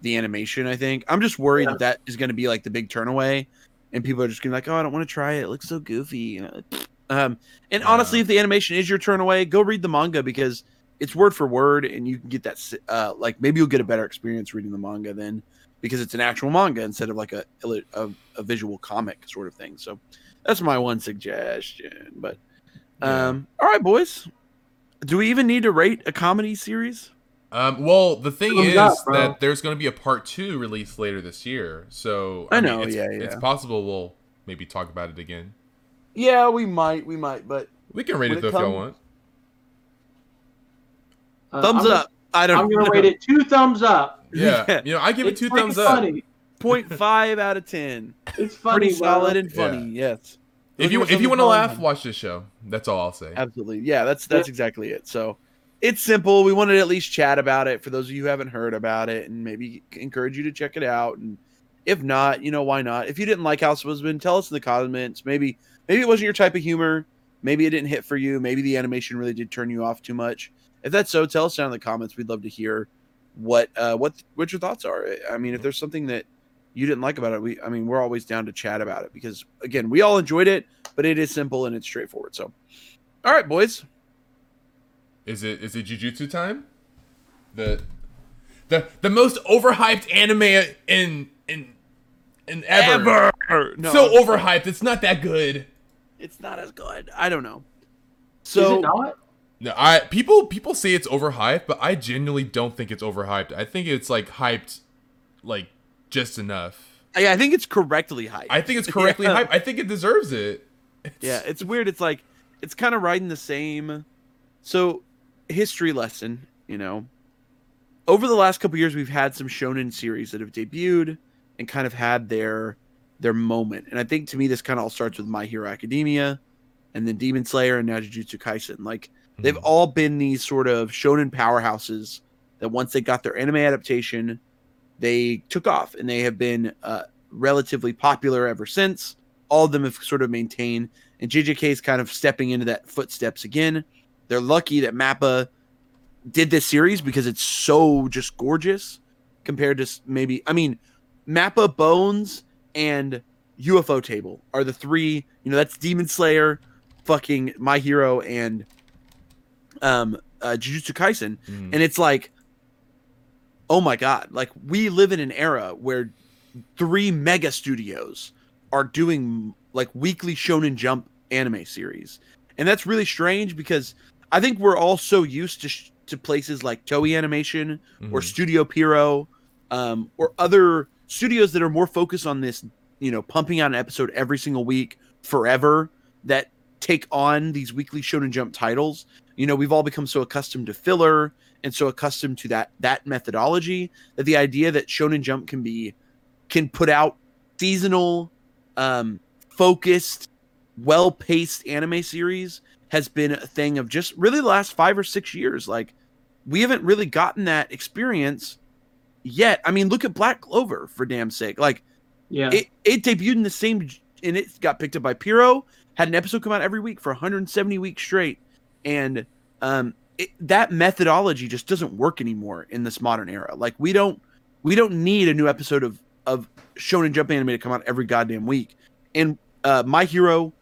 the animation. I think I'm just worried Yeah. that that is going to be like the big turnaway, and people are just going to be like, oh, I don't want to try it. It looks so goofy. You know? Um, and Yeah. honestly, if the animation is your turn away, go read the manga because it's word for word, and you can get that. Uh, like maybe you'll get a better experience reading the manga then because it's an actual manga instead of like a a, a visual comic sort of thing. So that's my one suggestion. But Yeah. um, all right, boys. Do we even need to rate a comedy series? Um, well, the thing is up, that there's going to be a part two released later this year, so I mean, know, it's, yeah, It's possible we'll maybe talk about it again. Yeah, we might, we might, but We can rate it it though if y'all comes- want. Uh, thumbs I'm, up. I don't. I'm gonna know. rate it two thumbs up. Yeah, Yeah. you know, I give it two fucking thumbs up. funny. 0.5 out of ten. It's funny. Pretty bro. solid and funny. Yes. If you if you want to laugh, fun. watch this show. That's all I'll say. Absolutely. Yeah, that's that's exactly it. So it's simple. We wanted to at least chat about it for those of you who haven't heard about it and maybe encourage you to check it out. And if not, you know, why not? If you didn't like House of Husband, tell us in the comments. Maybe maybe it wasn't your type of humor. Maybe it didn't hit for you. Maybe the animation really did turn you off too much. If that's so, tell us down in the comments. We'd love to hear what uh what what your thoughts are. I mean, if there's something that you didn't like about it, we I mean, we're always down to chat about it because again, we all enjoyed it, but it is simple and it's straightforward. So all right, boys. Is it is it Jujutsu time? The the the most overhyped anime in in in ever. No, so overhyped. It's not that good. It's not as good. I don't know. Is So it not? No, I people people say it's overhyped, but I genuinely don't think it's overhyped. I think it's like hyped, like just enough. yeah, I think it's correctly hyped. I think it's correctly Yeah. hyped. I think it deserves it. It's- yeah, it's weird. It's like it's kind of riding the same. So, history lesson. You know, over the last couple years, we've had some shonen series that have debuted and kind of had their their moment. And I think to me, this kind of all starts with My Hero Academia, and then Demon Slayer, and now Jujutsu Kaisen. Like they've Mhm. all been these sort of shonen powerhouses that once they got their anime adaptation, they took off, and they have been uh, relatively popular ever since. All of them have sort of maintained, and JJK is kind of stepping into that footsteps again. They're lucky that Mappa did this series because it's so just gorgeous compared to maybe I mean Mappa Bones and Ufotable are the three, you know, that's Demon Slayer, fucking My Hero and um uh Jujutsu Kaisen Mhm. and it's like oh my god, like we live in an era where three mega studios are doing like weekly shonen jump anime series. And that's really strange because I think we're all so used to sh- to places like Toei Animation or Mhm. Studio Pierrot, um, or other studios that are more focused on this, you know, pumping out an episode every single week forever that take on these weekly Shonen Jump titles. You know, we've all become so accustomed to filler and so accustomed to that that methodology that the idea that Shonen Jump can be can put out seasonal, um, focused, well paced anime series has been a thing of just really the last five or six years. Like, we haven't really gotten that experience yet. I mean, look at Black Clover for damn sake. Like, Yeah. it, it debuted in the same, and it got picked up by Pierrot. Had an episode come out every week for 170 weeks straight, and um, it, that methodology just doesn't work anymore in this modern era. Like we don't, we don't need a new episode of of Shonen Jump anime to come out every goddamn week. And uh, My Hero,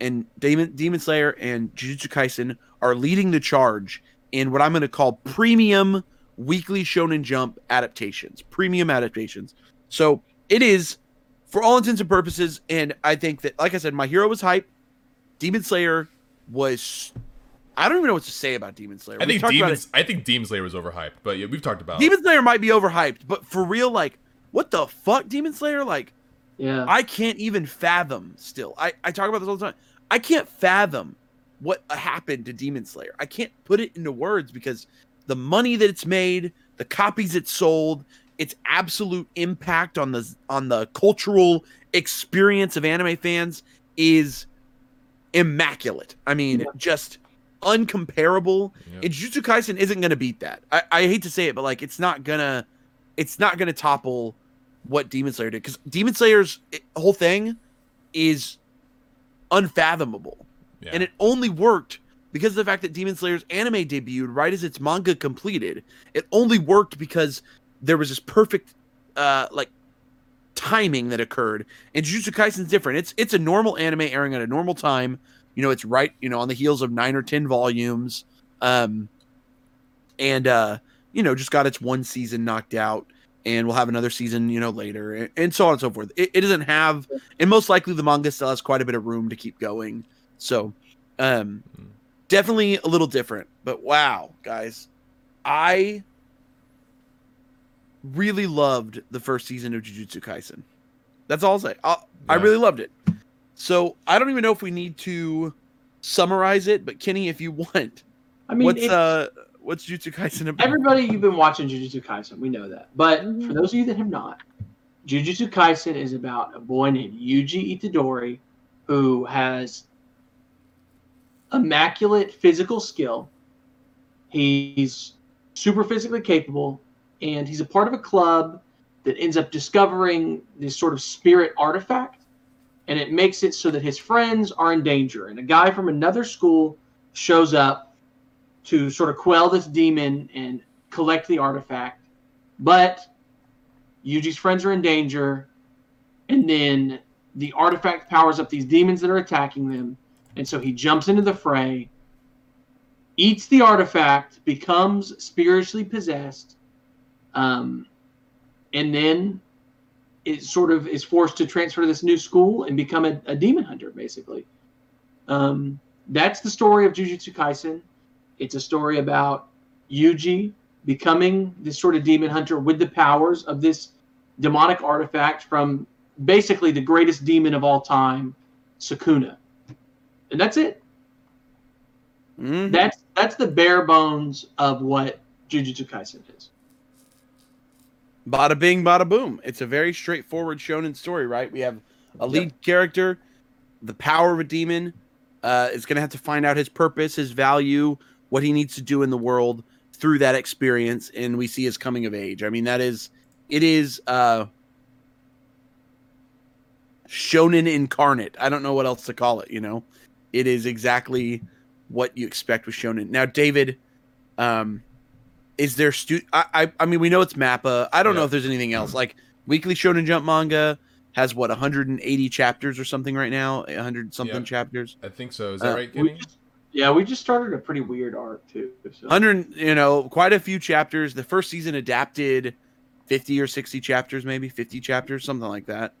and Demon Demon Slayer and Jujutsu Kaisen are leading the charge in what I'm going to call premium weekly Shonen Jump adaptations, premium adaptations. So it is for all intents and purposes, and I think that, like I said, my hero was hype. Demon Slayer was. I don't even know what to say about Demon Slayer. I We've think talked about Demons. I think Demon Slayer was overhyped, but yeah, we've talked about. Demon Slayer might be overhyped, but for real, like, what the fuck, Demon Slayer? Like, yeah. I can't even fathom. Still, I I talk about this all the time. I can't fathom what happened to Demon Slayer. I can't put it into words because the money that it's made, the copies it sold, its absolute impact on the on the cultural experience of anime fans is immaculate. I mean, Yeah. just uncomparable. Yeah. And Jujutsu Kaisen isn't going to beat that. I, I hate to say it, but like it's not gonna it's not gonna topple what Demon Slayer did because Demon Slayer's eh, whole thing is unfathomable, Yeah. and it only worked because of the fact that Demon Slayer's anime debuted right as its manga completed. It only worked because there was this perfect uh like timing that occurred. And Jujutsu Kaisen's different. It's it's a normal anime airing at a normal time. You know, it's right, you know, on the heels of 9 or 10 volumes. Um and uh you know, just got its one season knocked out and we'll have another season, you know, later and, so on and so forth. It, it doesn't have and most likely the manga still has quite a bit of room to keep going. So, um Mm. Definitely a little different. But wow, guys. I really loved the first season of Jujutsu Kaisen. That's all I'll say. i I Yeah. really loved it. So I don't even know if we need to summarize it, but Kenny, if you want, I mean, what's uh, what's Jujutsu Kaisen about? everybody you've been watching Jujutsu Kaisen, we know that. But Mm-hmm. for those of you that have not, Jujutsu Kaisen is about a boy named Yuji Itadori who has immaculate physical skill. He's super physically capable, and he's a part of a club that ends up discovering this sort of spirit artifact, and it makes it so that his friends are in danger. And a guy from another school shows up to sort of quell this demon and collect the artifact. But Yuji's friends are in danger, and then the artifact powers up these demons that are attacking them, and so he jumps into the fray, eats the artifact, becomes spiritually possessed, um, and then it sort of is forced to transfer to this new school and become a, a demon hunter, basically. Um, that's the story of Jujutsu Kaisen. It's a story about Yuji becoming this sort of demon hunter with the powers of this demonic artifact from basically the greatest demon of all time, Sukuna. And that's it. Mhm. That's that's the bare bones of what Jujutsu Kaisen is. Bada bing, bada boom. It's a very straightforward shonen story, right? We have a lead character, the power of a demon, uh, is going to have to find out his purpose, his value, what he needs to do in the world through that experience, and we see his coming of age. I mean, that is, it is uh, shonen incarnate. I don't know what else to call it. You know, it is exactly what you expect with shonen. Now, David, um, is there stu- I, I I mean we know it's Mappa. I don't know if there's anything else. Like Weekly Shonen Jump manga has what 180 chapters or something right now, 100 something Yeah. chapters. I think so. Is that Uh, right, We Kenny? just, yeah, we just started a pretty weird arc too. So. 100, you know, quite a few chapters. The first season adapted 50 or 60 chapters, maybe 50 chapters, something like that.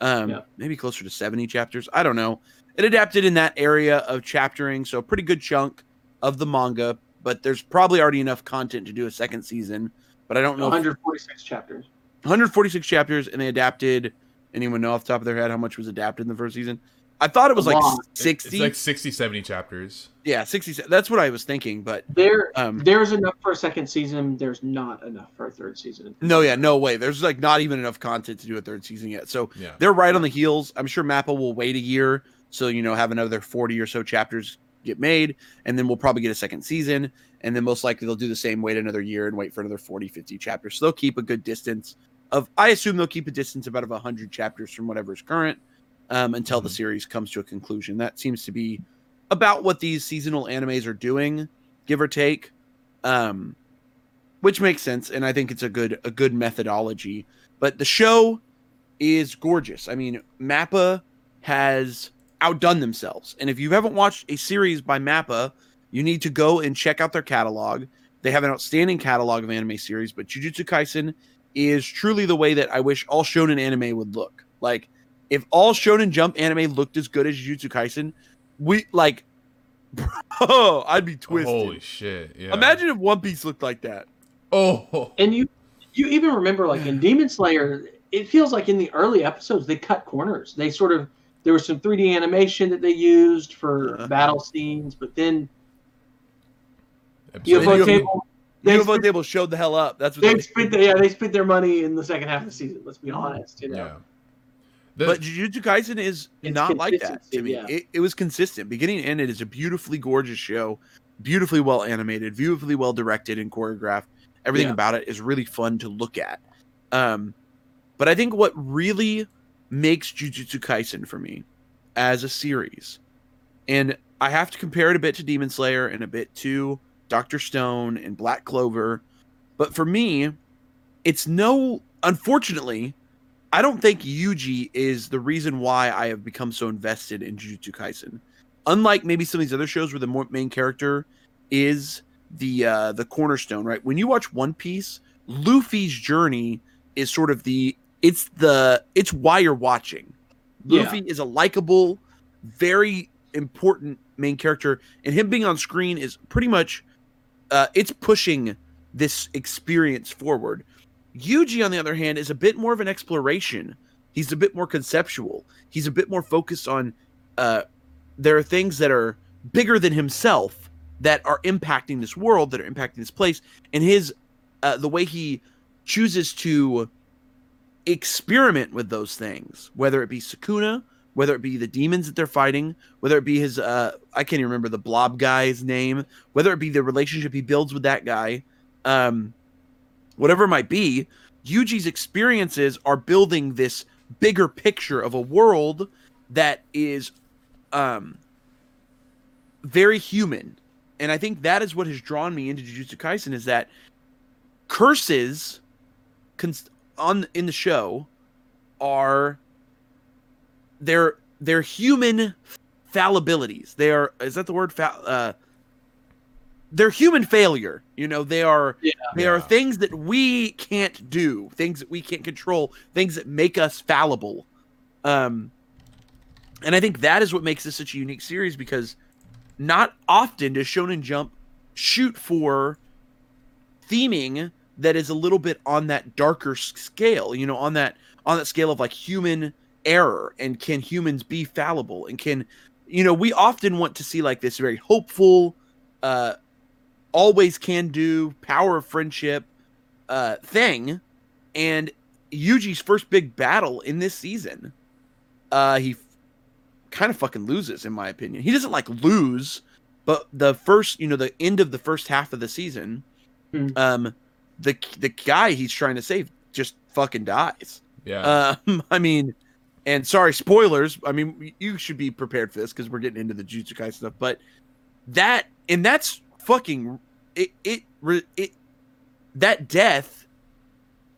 Um, Yeah. maybe closer to 70 chapters. I don't know. It adapted in that area of chaptering, so a pretty good chunk of the manga. But there's probably already enough content to do a second season. But I don't know. if- 146 chapters. 146 chapters, and they adapted. Anyone know off the top of their head how much was adapted in the first season? I thought it was like lot. sixty. It's like 60, 70 chapters. yeah, sixty. That's what I was thinking, but There, um, there's enough for a second season. There's not enough for a third season. no, yeah, no way. There's like not even enough content to do a third season yet. So Yeah. they're right on the heels. I'm sure Mappa will wait a year, so you know have another forty or so chapters get made, and then we'll probably get a second season, and then most likely they'll do the same, wait another year and wait for another 40, 50 chapters. So they'll keep a good distance of. I assume they'll keep a distance about of hundred chapters from whatever's current um, until the Mhm. series comes to a conclusion. That seems to be about what these seasonal animes are doing, give or take. Um, which makes sense, and I think it's a good a good methodology. But the show is gorgeous. I mean, Mappa has outdone themselves. And if you haven't watched a series by Mappa, you need to go and check out their catalog. They have an outstanding catalog of anime series, but Jujutsu Kaisen is truly the way that I wish all shonen anime would look. Like, if all shonen jump anime looked as good as Jujutsu Kaisen, we like, bro, I'd be twisted. Holy shit. Yeah. Imagine if One Piece looked like that. Oh. And you, you even remember like in Demon Slayer, it feels like in the early episodes they cut corners. They sort of there was some 3D animation that they used for Uh-huh. battle scenes, but then Episode- UFO you- Table. They UFO spent, Table showed the hell up. That's what they they spent the, yeah they spent their money in the second half of the season. Let's be honest, you know. Yeah. The- but Jujutsu Kaisen is not like that consistency, to me. yeah. It, it was consistent, beginning to end. It is a beautifully gorgeous show, beautifully well animated, beautifully well directed and choreographed. Everything Yeah. about it is really fun to look at. Um, but I think what really makes Jujutsu Kaisen for me as a series, and I have to compare it a bit to Demon Slayer and a bit to Doctor Stone and Black Clover, but for me, it's no. Unfortunately, I don't think Yuji is the reason why I have become so invested in Jujutsu Kaisen. Unlike maybe some of these other shows where the main character is the uh, the cornerstone, right? When you watch One Piece, Luffy's journey is sort of the it's the it's why you're watching. Yeah. Luffy is a likable, very important main character, and him being on screen is pretty much uh, it's pushing this experience forward. Yuji, on the other hand, is a bit more of an exploration. He's a bit more conceptual. He's a bit more focused on. Uh, there are things that are bigger than himself that are impacting this world, that are impacting this place, and his uh, the way he chooses to experiment with those things, whether it be Sukuna, whether it be the demons that they're fighting, whether it be his uh, I can't even remember the blob guy's name, whether it be the relationship he builds with that guy, um, whatever it might be, Yuji's experiences are building this bigger picture of a world that is um very human. And I think that is what has drawn me into Jujutsu Kaisen is that curses on in the show are they're they're human fallibilities. They are is that the word fa- uh they're human failure. You know, they are Yeah. they are things that we can't do, things that we can't control, things that make us fallible. Um and I think that is what makes this such a unique series because not often does Shonen Jump shoot for theming that is a little bit on that darker scale, you know, on that on that scale of like human error and can humans be fallible and can you know, we often want to see like this very hopeful uh always can do power of friendship uh thing and Yuji's first big battle in this season uh he kind of fucking loses in my opinion. He doesn't like lose, but the first, you know, the end of the first half of the season, Hmm. um, the the guy he's trying to save just fucking dies. Yeah. Um, I mean, and sorry, spoilers. I mean, you should be prepared for this because we're getting into the Jujutsu Kaisen stuff. But that and that's fucking it. It it that death,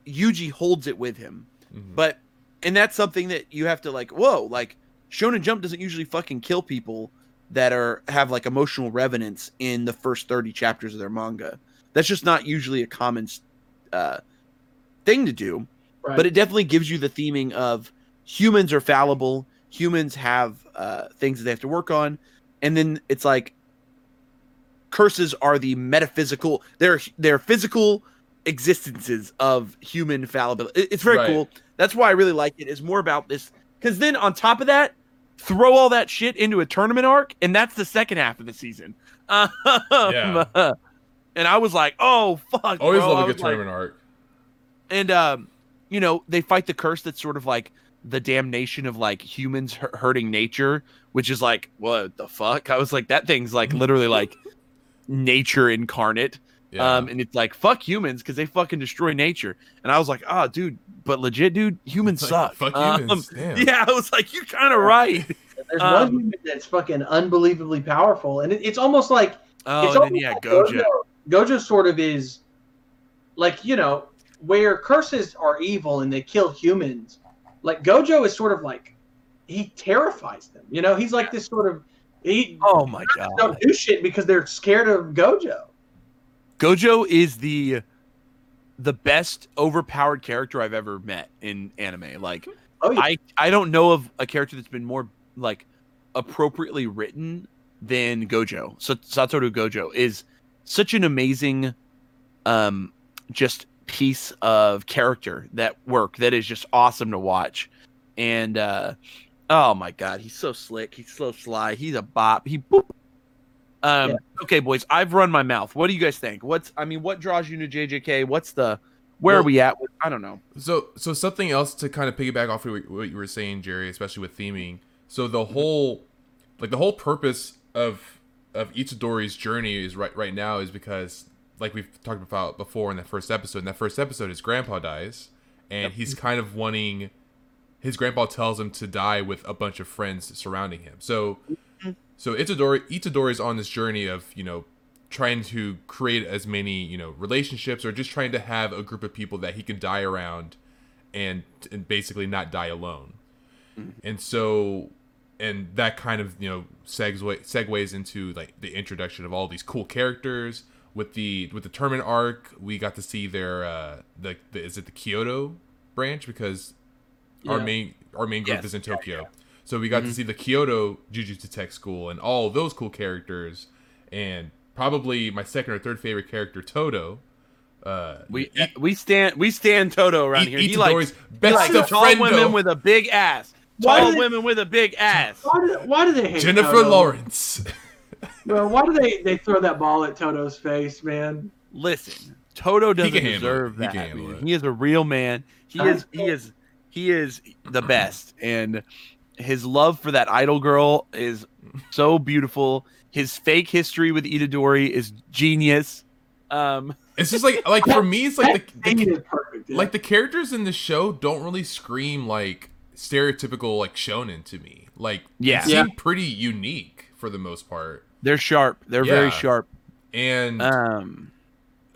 Yuji holds it with him. Mhm. But and that's something that you have to like, whoa, like Shonen Jump doesn't usually fucking kill people that are have like emotional revenants in the first 30 chapters of their manga. That's just not usually a common uh thing to do, Right. but it definitely gives you the theming of humans are fallible, humans have uh things that they have to work on, and then it's like curses are the metaphysical they're they're physical existences of human fallibility. It- It's very Right. cool. That's why I really like it. It's more about this because then on top of that, throw all that shit into a tournament arc, and that's the second half of the season. Um, Yeah. and I was like, oh fuck. Always bro. I love a was good like- tournament arc. and um, you know, they fight the curse that's sort of like the damnation of like humans hu- hurting nature, which is like, what the fuck? I was like, that thing's like literally like nature incarnate. Yeah. Um, and it's like fuck humans because they fucking destroy nature. And I was like, oh, dude, but legit, dude, humans It's like, suck. Fuck Um, humans. Damn. yeah, I was like, you're kind of right. There's Um, one human that's fucking unbelievably powerful, and it, it's almost like Oh, it's and then yeah, like Gojo. Gojo sort of is like you know where curses are evil and they kill humans. Like Gojo is sort of like he terrifies them. You know, he's like this sort of he Oh my god, don't do shit because they're scared of Gojo. Gojo is the the best overpowered character I've ever met in anime. Like, Oh yeah, I I don't know of a character that's been more like appropriately written than Gojo. So Satoru Gojo is such an amazing um just piece of character that work that is just awesome to watch. And uh oh my god, he's so slick, he's so sly, he's a bop. He boop. Um Yeah. okay boys, I've run my mouth. What do you guys think? What's I mean, what draws you to JJK? What's the where are we at? I don't know. So, so something else to kind of piggyback off of what you were saying, Jerry, especially with theming. So the whole, like the whole purpose of of Itadori's journey is right right now is because, like we've talked about before in that first episode. In that first episode, his grandpa dies, and he's kind of wanting. His grandpa tells him to die with a bunch of friends surrounding him. So, mm-hmm. so Itadori Itadori is on this journey of you know trying to create as many you know relationships or just trying to have a group of people that he can die around and and basically not die alone mm-hmm. and so and that kind of you know segs segues into like the introduction of all these cool characters with the with the tournament arc we got to see their uh the, the is it the kyoto branch because our main our main group Yes. is in tokyo so we got to see the Kyoto Jujutsu Tech School and all those cool characters, and probably my second or third favorite character, Todo. Uh, We we stand we stand Todo around here. He Itadori's likes, he best likes of tall women with a big ass. Why Tall do they- women with a big ass. why do, why do they hate Jennifer Todo? Lawrence. Bro, why do they they throw that ball at Todo's face, man? Listen, Todo doesn't deserve it. He that. can handle man. it. He is a real man. He Uh, is he is he is the best, and his love for that idol girl is so beautiful. His fake history with Itadori is genius. Um, It's just like like for me, it's like the, That scene the perfect. dude. like the characters in the show don't really scream like stereotypical like shonen to me. Like Yeah. they Yeah. seem pretty unique for the most part, they're sharp. They're very sharp. and Um,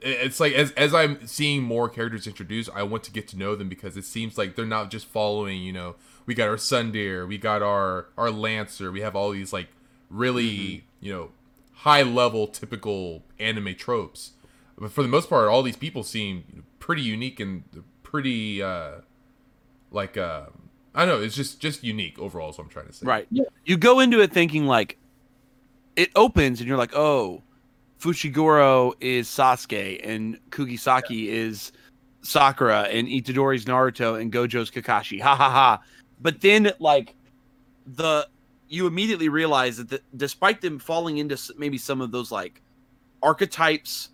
it's like as as I'm seeing more characters introduced, I want to get to know them because it seems like they're not just following. You know, we got our tsundere, we got our our Lancer, we have all these like really you know high level typical anime tropes. But for the most part, all these people seem pretty unique and pretty uh like uh I know. It's just just unique overall. Is what I'm trying to say. Right. Yeah. You go into it thinking like it opens and you're like, oh, Fushiguro is Sasuke and Kugisaki is Sakura and Itadori's Naruto and Gojo's Kakashi. Ha ha ha. But then like the you immediately realize that the, despite them falling into maybe some of those like archetypes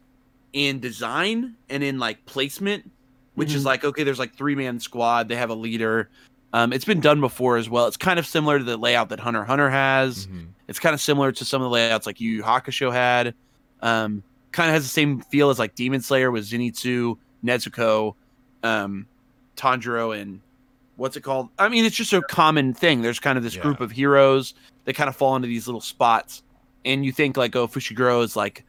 in design and in like placement, which is Mhm. like okay, there's like three man squad, they have a leader. Um, it's been done before as well. It's kind of similar to the layout that Hunter Hunter has. Mhm. It's kind of similar to some of the layouts like Yu Yu Hakusho had. Um, kind of has the same feel as like Demon Slayer with Zenitsu, Nezuko, um, Tanjiro, and what's it called? I mean, it's just a common thing. There's kind of this Yeah. group of heroes that kind of fall into these little spots, and you think like, oh, Fushiguro is like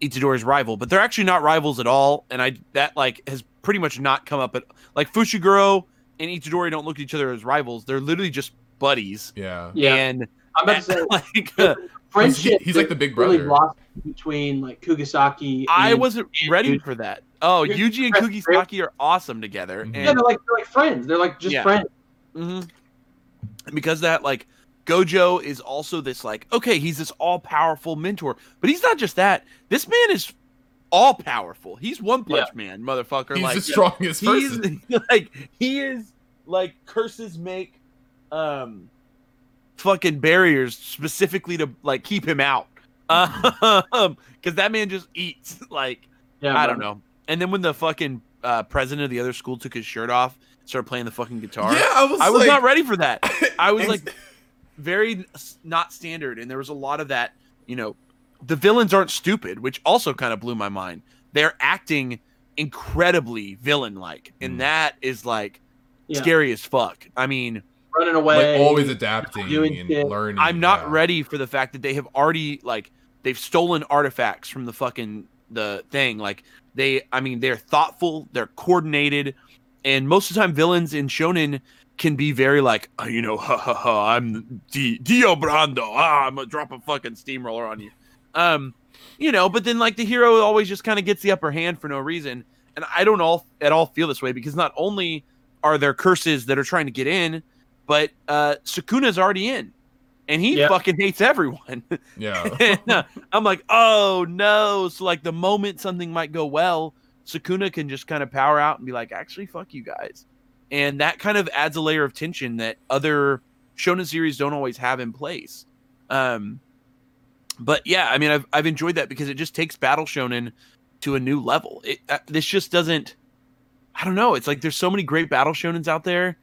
Itadori's rival, but they're actually not rivals at all. And I that like has pretty much not come up at like Fushiguro and Itadori don't look at each other as rivals. They're literally just buddies. Yeah. yeah, And I'm about to say like uh, friendship. he's like the big really brother. between like Kugisaki. I wasn't ready dude. for that. Oh, You're Yuji and impressed, Kugisaki are awesome together, Mhm. Yeah, they're like they're like friends. They're like just Yeah. friends. mhm. And because of that, like Gojo is also this like okay, he's this all powerful mentor, but he's not just that. This man is all powerful. He's one punch man, motherfucker. He's like the strongest person. like he is like curses make um fucking barriers specifically to like keep him out. Um, because that man just eats like Yeah, I don't know. And then when the fucking uh, president of the other school took his shirt off, started playing the fucking guitar. Yeah, I was. I was like, not ready for that. I was like very not standard, and there was a lot of that. You know, the villains aren't stupid, which also kind of blew my mind. They're acting incredibly villain-like, and Mm. that is like Yeah. scary as fuck. I mean, running away. like always adapting doing and shit. learning. I'm not yeah. ready for the fact that they have already like they've stolen artifacts from the fucking the thing. Like they, I mean, they're thoughtful, they're coordinated, and most of the time, villains in shonen can be very like, oh, you know, ha ha ha, I'm Di- Dio Brando. Ah, I'm gonna drop a fucking steamroller on you. Um, you know, but then like the hero always just kind of gets the upper hand for no reason, and I don't all at all feel this way because not only are there curses that are trying to get in, but uh Sukuna's already in. And he Yeah. fucking hates everyone. Yeah. And, uh, I'm like, oh no. So like the moment something might go well, Sukuna can just kind of power out and be like, actually, fuck you guys. And that kind of adds a layer of tension that other shonen series don't always have in place. Um, but yeah, I mean, I've I've enjoyed that because it just takes battle shonen to a new level. It uh, this just doesn't. I don't know. It's like there's so many great battle shonens out there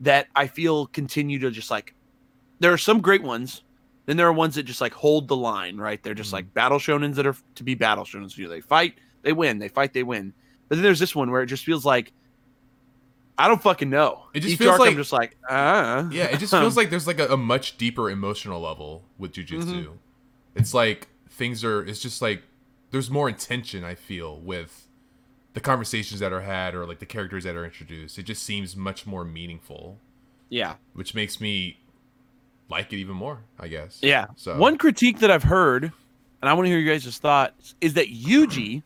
that I feel continue to just like. There are some great ones. Then there are ones that just like hold the line, right? They're just Mhm. like battle shonens that are to be battle shonens. You know, they fight, they win. They fight, they win. But then there's this one where it just feels like I don't fucking know. It just Each feels arc, like- I'm just like, ah. Yeah, it just feels like there's like a, a much deeper emotional level with jujitsu. Mm-hmm. It's like things are. It's just like there's more intention. I feel with the conversations that are had or like the characters that are introduced. It just seems much more meaningful, yeah. which makes me like it even more. I guess. Yeah. So One critique that I've heard, and I want to hear you guys' thoughts, is that Yuji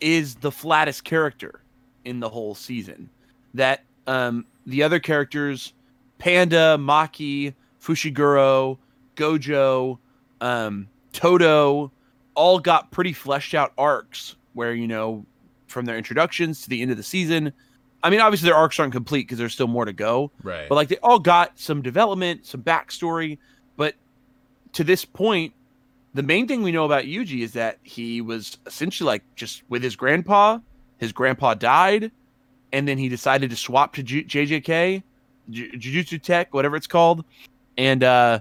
is the flattest character in the whole season. That um, the other characters, Panda, Maki, Fushiguro, Gojo, um, Todo, all got pretty fleshed out arcs where, you know, from their introductions to the end of the season. I mean, obviously their arcs aren't complete because there's still more to go right. but like they all got some development, some backstory. But to this point, the main thing we know about Yuji is that he was essentially like just with his grandpa. His grandpa died, and then he decided to swap to Ju- JJK, Ju- Jujutsu Tech, whatever it's called, and uh,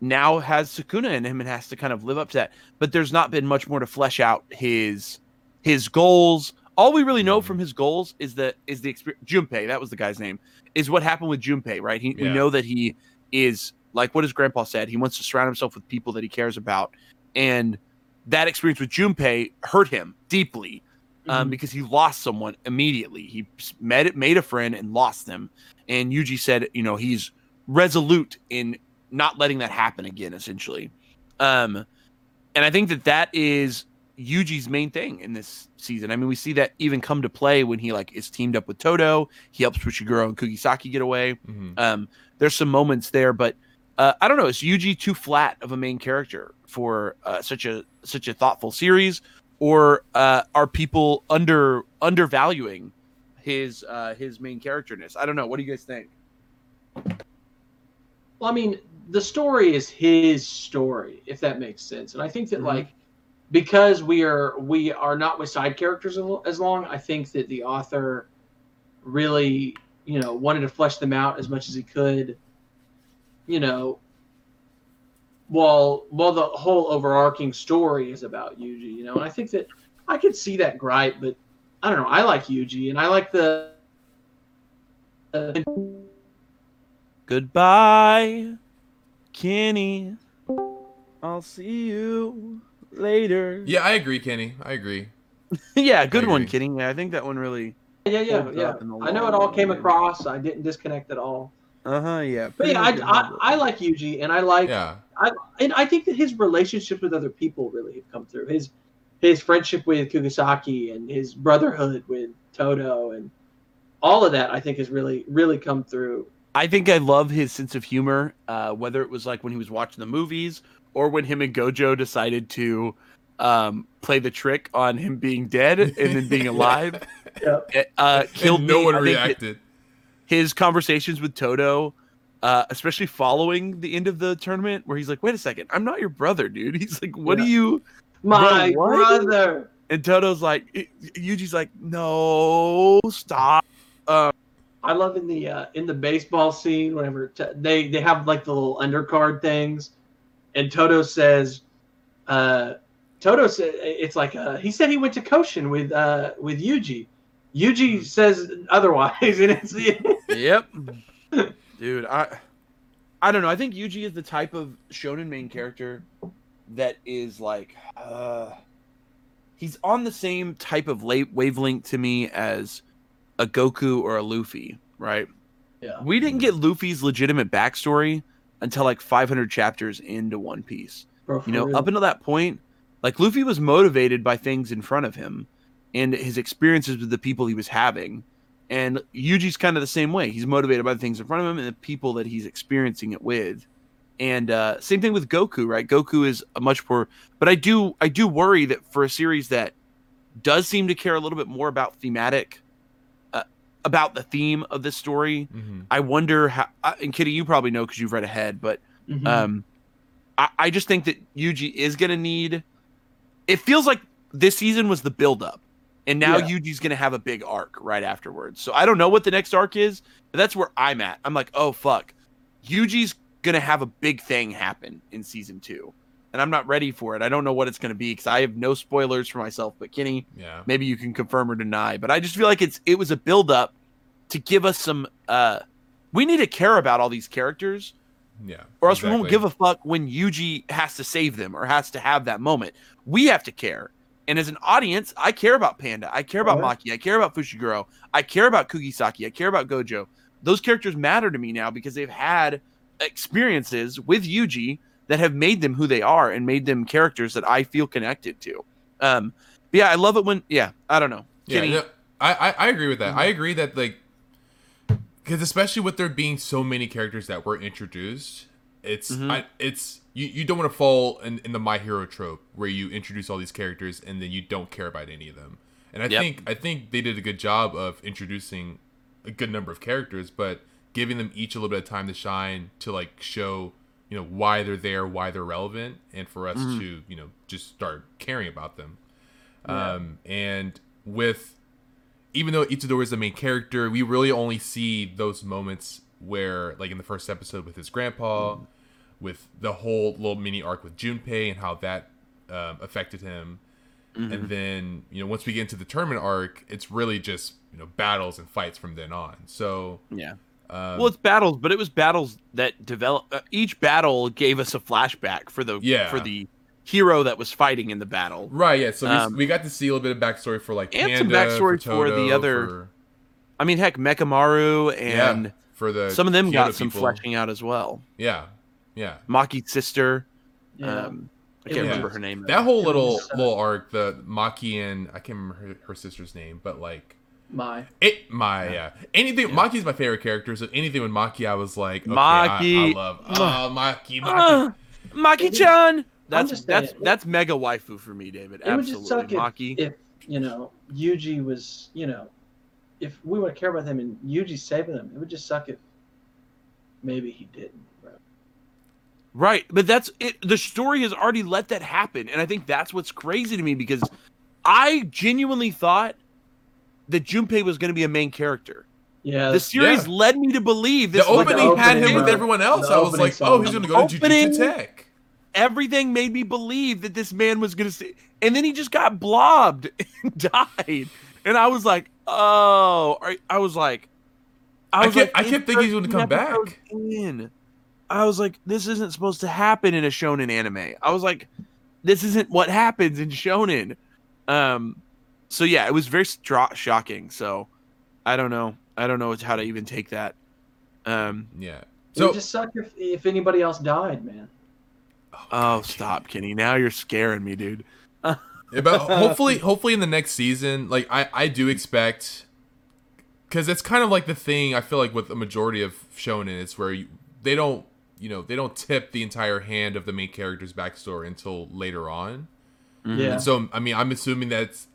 now has Sukuna in him and has to kind of live up to that. But there's not been much more to flesh out his his goals. All we really know Mhm. from his goals is the is the experience. Junpei, that was the guy's name is what happened with Junpei, right? He, We know that he is like what his grandpa said. He wants to surround himself with people that he cares about, and that experience with Junpei hurt him deeply um, Mhm. because he lost someone immediately. He met it, made a friend, and lost them. And Yuji said, you know, he's resolute in not letting that happen again. Essentially, um, and I think that that is Yuji's main thing in this season. I mean, we see that even come to play when he like is teamed up with Todo. He helps Fushiguro and Kugisaki get away. Mhm. Um, there's some moments there, but uh, I don't know. Is Yuji too flat of a main character for uh, such a such a thoughtful series, or uh, are people under undervaluing his uh, his main characterness? I don't know. What do you guys think? Well, I mean, the story is his story, if that makes sense. And I think that Mhm. like because we are we are not with side characters as as long, I think that the author really, you know, wanted to flesh them out as much as he could. You know, while while the whole overarching story is about Yuji, you know, and I think that I could see that gripe, but I don't know. I like Yuji, and I like the. Uh, Goodbye, Kenny. I'll see you later. Yeah, I agree, Kenny. I agree. yeah, good I one. Kenny. Yeah, I think that one really. yeah, yeah, yeah. up in the I know it long all came across. I didn't disconnect at all. Uh huh. Yeah. But yeah, I, I. I like Yuji, and I like, Yeah. and I think that his relationships with other people really have come through. His his friendship with Kugisaki and his brotherhood with Todo and all of that, I think, has really really come through. I think I love his sense of humor, uh, whether it was like when he was watching the movies or when him and Gojo decided to um, play the trick on him being dead and then being alive. Yeah. Uh, killed and no me. one I think that reacted. His conversations with Todo uh, especially following the end of the tournament, where he's like, "Wait a second, I'm not your brother, dude." He's like, "What Yeah. do you?" My Bro, brother. And Todo's like, Yuji's like, "No, stop." Uh, I love in the uh, in the baseball scene whenever t- they they have like the little undercard things, and Todo says, uh, Todo said it's like uh, he said he went to Koshien with uh, with Yuji. Yuji says otherwise, and it's yep, dude. I, I don't know. I think Yuji is the type of shonen main character that is like, uh, he's on the same type of la- wavelength to me as a Goku or a Luffy, right? yeah. We didn't get Luffy's legitimate backstory until like 500 chapters into One Piece. Bro, You know, real. up until that point, like Luffy was motivated by things in front of him and his experiences with the people he was having. And Yuji's kind of the same way. He's motivated by the things in front of him and the people that he's experiencing it with. And uh, same thing with Goku, right? Goku is a much more, but I do I do worry that for a series that does seem to care a little bit more about thematic, about the theme of this story. Mhm. I wonder how. Uh, and Kitty, you probably know because you've read ahead, but Mhm. um, I, I just think that Yuji is going to need. It feels like this season was the buildup, and now Yeah. Yuji's going to have a big arc right afterwards. So I don't know what the next arc is, but that's where I'm at. I'm like, oh fuck, Yuji's going to have a big thing happen in season two, and I'm not ready for it. I don't know what it's going to be because I have no spoilers for myself. But Kenny, Yeah. maybe you can confirm or deny but i just feel like it's it was a build up to give us some uh we need to care about all these characters Yeah. or else we won't give a fuck when yuji has to save them or has to have that moment we have to care and as an audience i care about panda i care about Right. maki i care about fushiguro i care about kugisaki i care about gojo those characters matter to me now because they've had experiences with yuji that have made them who they are and made them characters that i feel connected to um yeah i love it when yeah i don't know Yeah, no, I, I I agree with that. Mm-hmm. I agree that like because especially with there being so many characters that were introduced, it's Mhm. I, it's you, you don't want to fall in, in the my hero trope where you introduce all these characters and then you don't care about any of them. And I Yep. think I think they did a good job of introducing a good number of characters, but giving them each a little bit of time to shine to like show you know why they're there, why they're relevant, and for us Mhm. to you know just start caring about them. Yeah. Um, and with even though Itadori is the main character, we really only see those moments where, like in the first episode with his grandpa, with the whole little mini arc with Junpei and how that um, affected him, Mhm. and then you know once we get into the tournament arc, it's really just you know battles and fights from then on. So yeah um, well it's battles but it was battles that develop uh, each battle gave us a flashback for the Yeah. for the hero that was fighting in the battle right, yeah. So um, we, we got to see a little bit of backstory for like And some Panda, backstory for the other- for- i mean heck mechamaru and yeah, for the some of them got some people. fleshing out as well Yeah, yeah. maki's sister yeah. um i can't was- remember her name That whole little was, uh, little arc, the Maki and I can't remember her, her sister's name, but like my it, my yeah, anything. Yeah. Maki's my favorite character, so anything with Maki, I was like, okay, Maki. I, I love oh, Maki, Maki. Ah, maki-chan that's that's saying. that's mega waifu for me david It would just absolutely suck maki if you know Yuji was you know if we would care about them and Yuji saving them, it would just suck if maybe he didn't. Bro. Right, but that's it. The story has already let that happen, and I think that's what's crazy to me because I genuinely thought that Junpei was going to be a main character. Yeah, The series yeah. led me to believe The this. was opening had opening, him with everyone else. I was like, song. oh, he's gonna go to Opening- Jujutsu Tech. Everything made me believe that this man was going to see, and then he just got blobbed and died, and I was like, oh, I, I was like, I was kept- like, I kept thinking he was gonna come back. In. I was like, this isn't supposed to happen in a shonen anime. I was like, this isn't what happens in shonen. Um, so yeah, it was very stra- shocking. So I don't know. I don't know how to even take that. Um, Yeah. it So would just suck if if anybody else died, man. oh, stop, Kenny. Now you're scaring me, dude. Yeah, but hopefully hopefully in the next season like i i do expect because it's kind of like the thing i feel like with the majority of shonen it's where you, they don't you know they don't tip the entire hand of the main character's backstory until later on Yeah. and so i mean i'm assuming that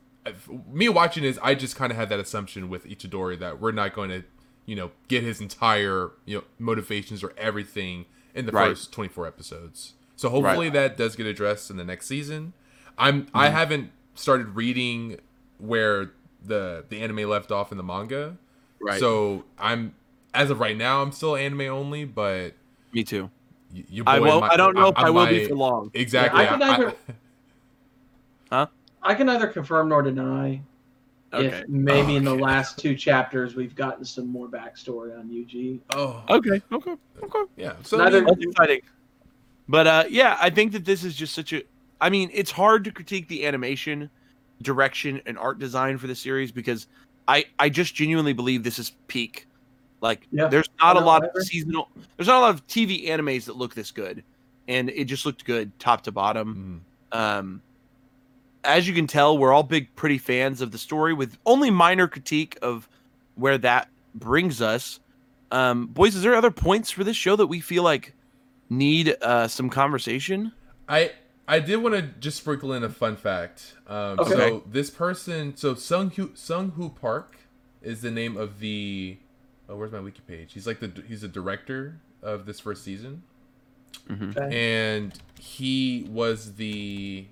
me watching is i just kind of had that assumption with itadori that we're not going to you know get his entire you know motivations or everything in the Right. first 24 episodes. So hopefully that does get addressed in the next season. I'm I Mm-hmm. haven't started reading where the the anime left off in the manga. Right. So I'm as of right now I'm still anime only, but Me too. y- your I won't. might- I don't know if I, will be for long. Exactly. Yeah, I can I- I- either- Huh? I can neither confirm nor deny Okay. if maybe in the Okay. last two chapters we've gotten some more backstory on Yuji. oh, Okay. Okay. Okay. yeah. So Neither- I mean, That's exciting. But uh, yeah, I think that this is just such a. I mean, it's hard to critique the animation, direction, and art design for the series because I I just genuinely believe this is peak. Like, Yeah. there's not a lot I of seasonal. There's not a lot of TV animes that look this good, and it just looked good top to bottom. mm, Um, as you can tell, we're all big, pretty fans of the story, with only minor critique of where that brings us. Um, boys, is there other points for this show that we feel like need uh, some conversation? I I did want to just sprinkle in a fun fact. Um, Okay. So this person, so Sunghoo Sung Hu Park is the name of the. Oh, where's my wiki page? He's like the he's the director of this first season, Okay. and he was the.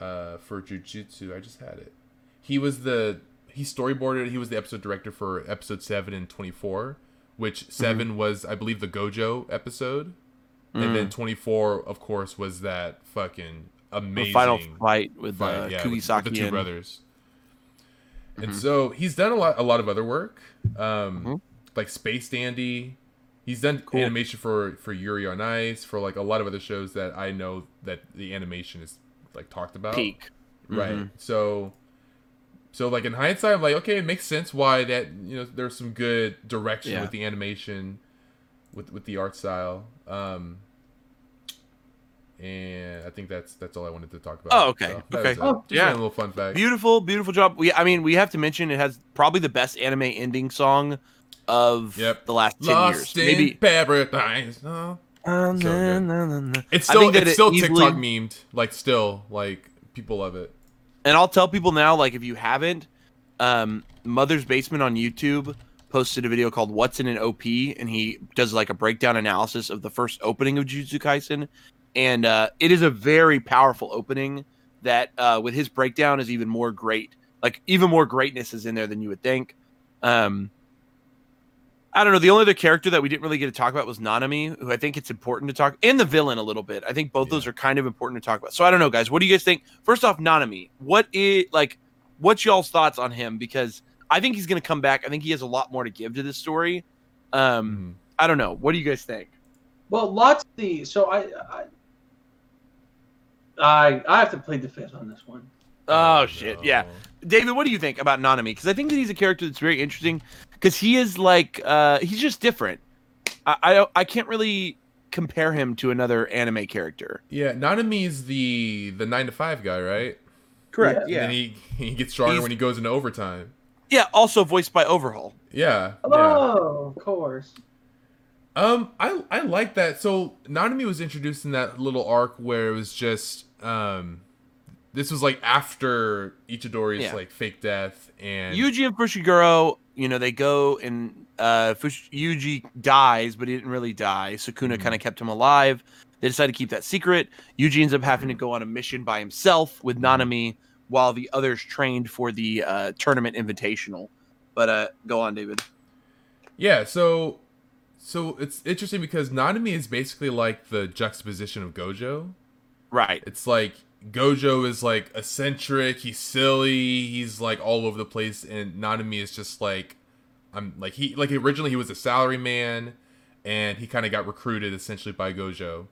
Uh, for Jujutsu, I just had it. He was the he storyboarded. He was the episode director for episode seven and twenty four, which 7 was I believe the Gojo episode. And then 24, of course, was that fucking The amazing final fight with fight, uh, yeah, with- with the two and brothers. And Mhm. so he's done a lot, a lot of other work, um, Mhm. like Space Dandy. He's done Cool. animation for for Yuri on Ice, for like a lot of other shows that I know that the animation is like talked about. peak. Right. Mhm. So so like in hindsight I'm like, okay, it makes sense why that you know there's some good direction Yeah. with the animation with with the art style. Um and I think that's that's all I wanted to talk about. Oh, okay. So Okay. was it. Oh, yeah. a little fun fact. Beautiful, beautiful job. We, I mean, we have to mention it has probably the best anime ending song of Yep. the last ten Lost years. in Maybe. paradise. No. Good. and It's I still think that it's it still easily- TikTok memed. Like still like people love it. And I'll tell people now, like if you haven't, um, Mother's Basement on YouTube posted a video called "What's in an OP," and he does like a breakdown analysis of the first opening of Jujutsu Kaisen, and uh, it is a very powerful opening that, uh, with his breakdown, is even more great. Like even more greatness is in there than you would think. Um, I don't know. The only other character that we didn't really get to talk about was Nanami, who I think it's important to talk, and the villain a little bit. I think both Yeah. those are kind of important to talk about. So I don't know, guys. What do you guys think? First off, Nanami. What is like? What's y'all's thoughts on him? Because I think he's going to come back. I think he has a lot more to give to this story. Um, Mhm. I don't know. What do you guys think? Well, lots of the so I I I, I have to plead the fifth on this one. Oh, shit! Yeah, no. David, what do you think about Nanami? Because I think that he's a character that's very interesting. Because he is like, uh, he's just different. I, I I can't really compare him to another anime character. Yeah, Nanami is the the nine to five guy, right? Correct, Yeah. And then he he gets stronger He's- when he goes into overtime. Yeah. Also voiced by Overhaul. Yeah. yeah. Oh, of course. Um, I I like that. So Nanami was introduced in that little arc where it was just um, this was like after Itadori's Yeah. like fake death and Yuji and Fushiguro, you know, they go and uh, Fush- Yuji dies, but he didn't really die. Sukuna Mhm. kind of kept him alive. They decide to keep that secret. Yuji ends up having to go on a mission by himself with Nanami, while the others trained for the uh, tournament invitational. But uh, go on, David. yeah. So so it's interesting because Nanami is basically like the juxtaposition of Gojo. Right. It's like Gojo is like eccentric, he's silly, he's like all over the place, and Nanami is just like I'm like he like originally he was a salary man and he kind of got recruited essentially by Gojo.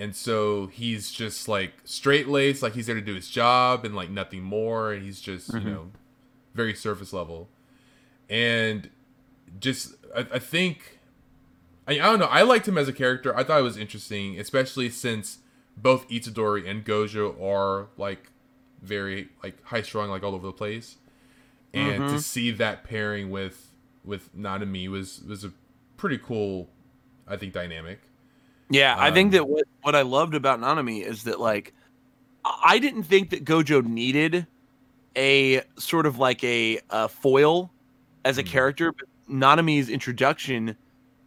And so he's just like straight laced, like he's there to do his job and like nothing more, and he's just, Mhm. you know, very surface level. And just I, I think I, I don't know, I liked him as a character. I thought it was interesting, especially since both Itadori and Gojo are like very like high strung, like all over the place. And to Mhm. see that pairing with with Nanami was was a pretty cool, I think, dynamic. Yeah, I think Um, that what what I loved about Nanami is that like I didn't think that Gojo needed a sort of like a, a foil as a Mhm. character, but Nanami's introduction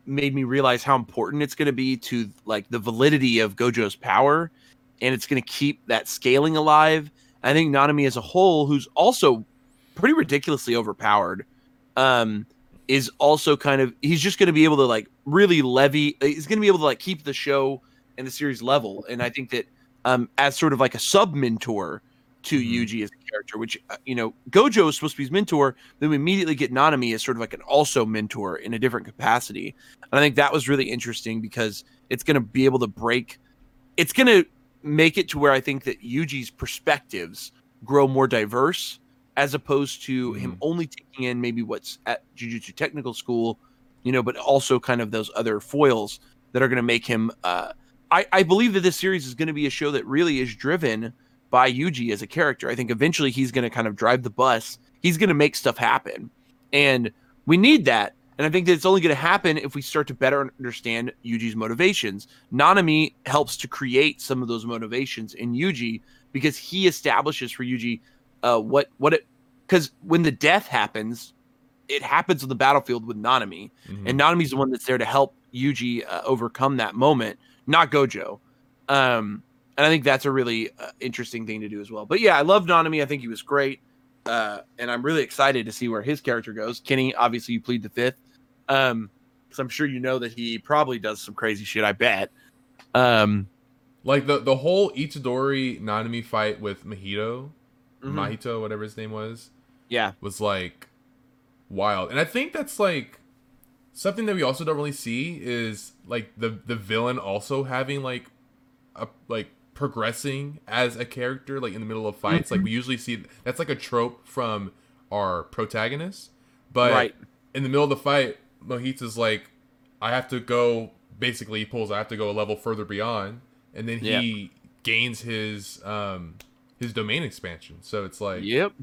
made me realize how important it's going to be to like the validity of Gojo's power, and it's going to keep that scaling alive. I think Nanami as a whole, who's also pretty ridiculously overpowered, um, is also kind of he's just going to be able to like really levy. He's going to be able to like keep the show and the series level, and I think that um, as sort of like a sub mentor to Mhm. Yuji as a character, which uh, you know Gojo is supposed to be his mentor, then we immediately get Nanami as sort of like an also mentor in a different capacity, and I think that was really interesting because it's going to be able to break. It's going to make it to where I think that Yuji's perspectives grow more diverse as opposed to him Mhm. only taking in maybe what's at Jujutsu Technical School, you know, but also kind of those other foils that are going to make him. Uh, I, I believe that this series is going to be a show that really is driven by Yuji as a character. I think eventually he's going to kind of drive the bus. He's going to make stuff happen, and we need that. And I think that it's only going to happen if we start to better understand Yuji's motivations. Nanami helps to create some of those motivations in Yuji because he establishes for Yuji uh, what what it because when the death happens, it happens on the battlefield with Nanami, Mhm. and Nanami's the one that's there to help Yuji uh, overcome that moment, not Gojo. Um, and I think that's a really uh, interesting thing to do as well. But yeah, I love Nanami. I think he was great, uh, and I'm really excited to see where his character goes. Kenny, obviously, you plead the fifth, um, because I'm sure you know that he probably does some crazy shit. I bet. Um, like the the whole Itadori Nanami fight with Mahito, mhm. Mahito, whatever his name was, yeah, was like wild. And I think that's like something that we also don't really see is like the the villain also having like a like progressing as a character like in the middle of fights. Like we usually see that's like a trope from our protagonists. But right. in the middle of the fight, Mahito's like, I have to go. Basically, he pulls. I have to go a level further beyond, and then he gains his um his domain expansion. So it's like Yep.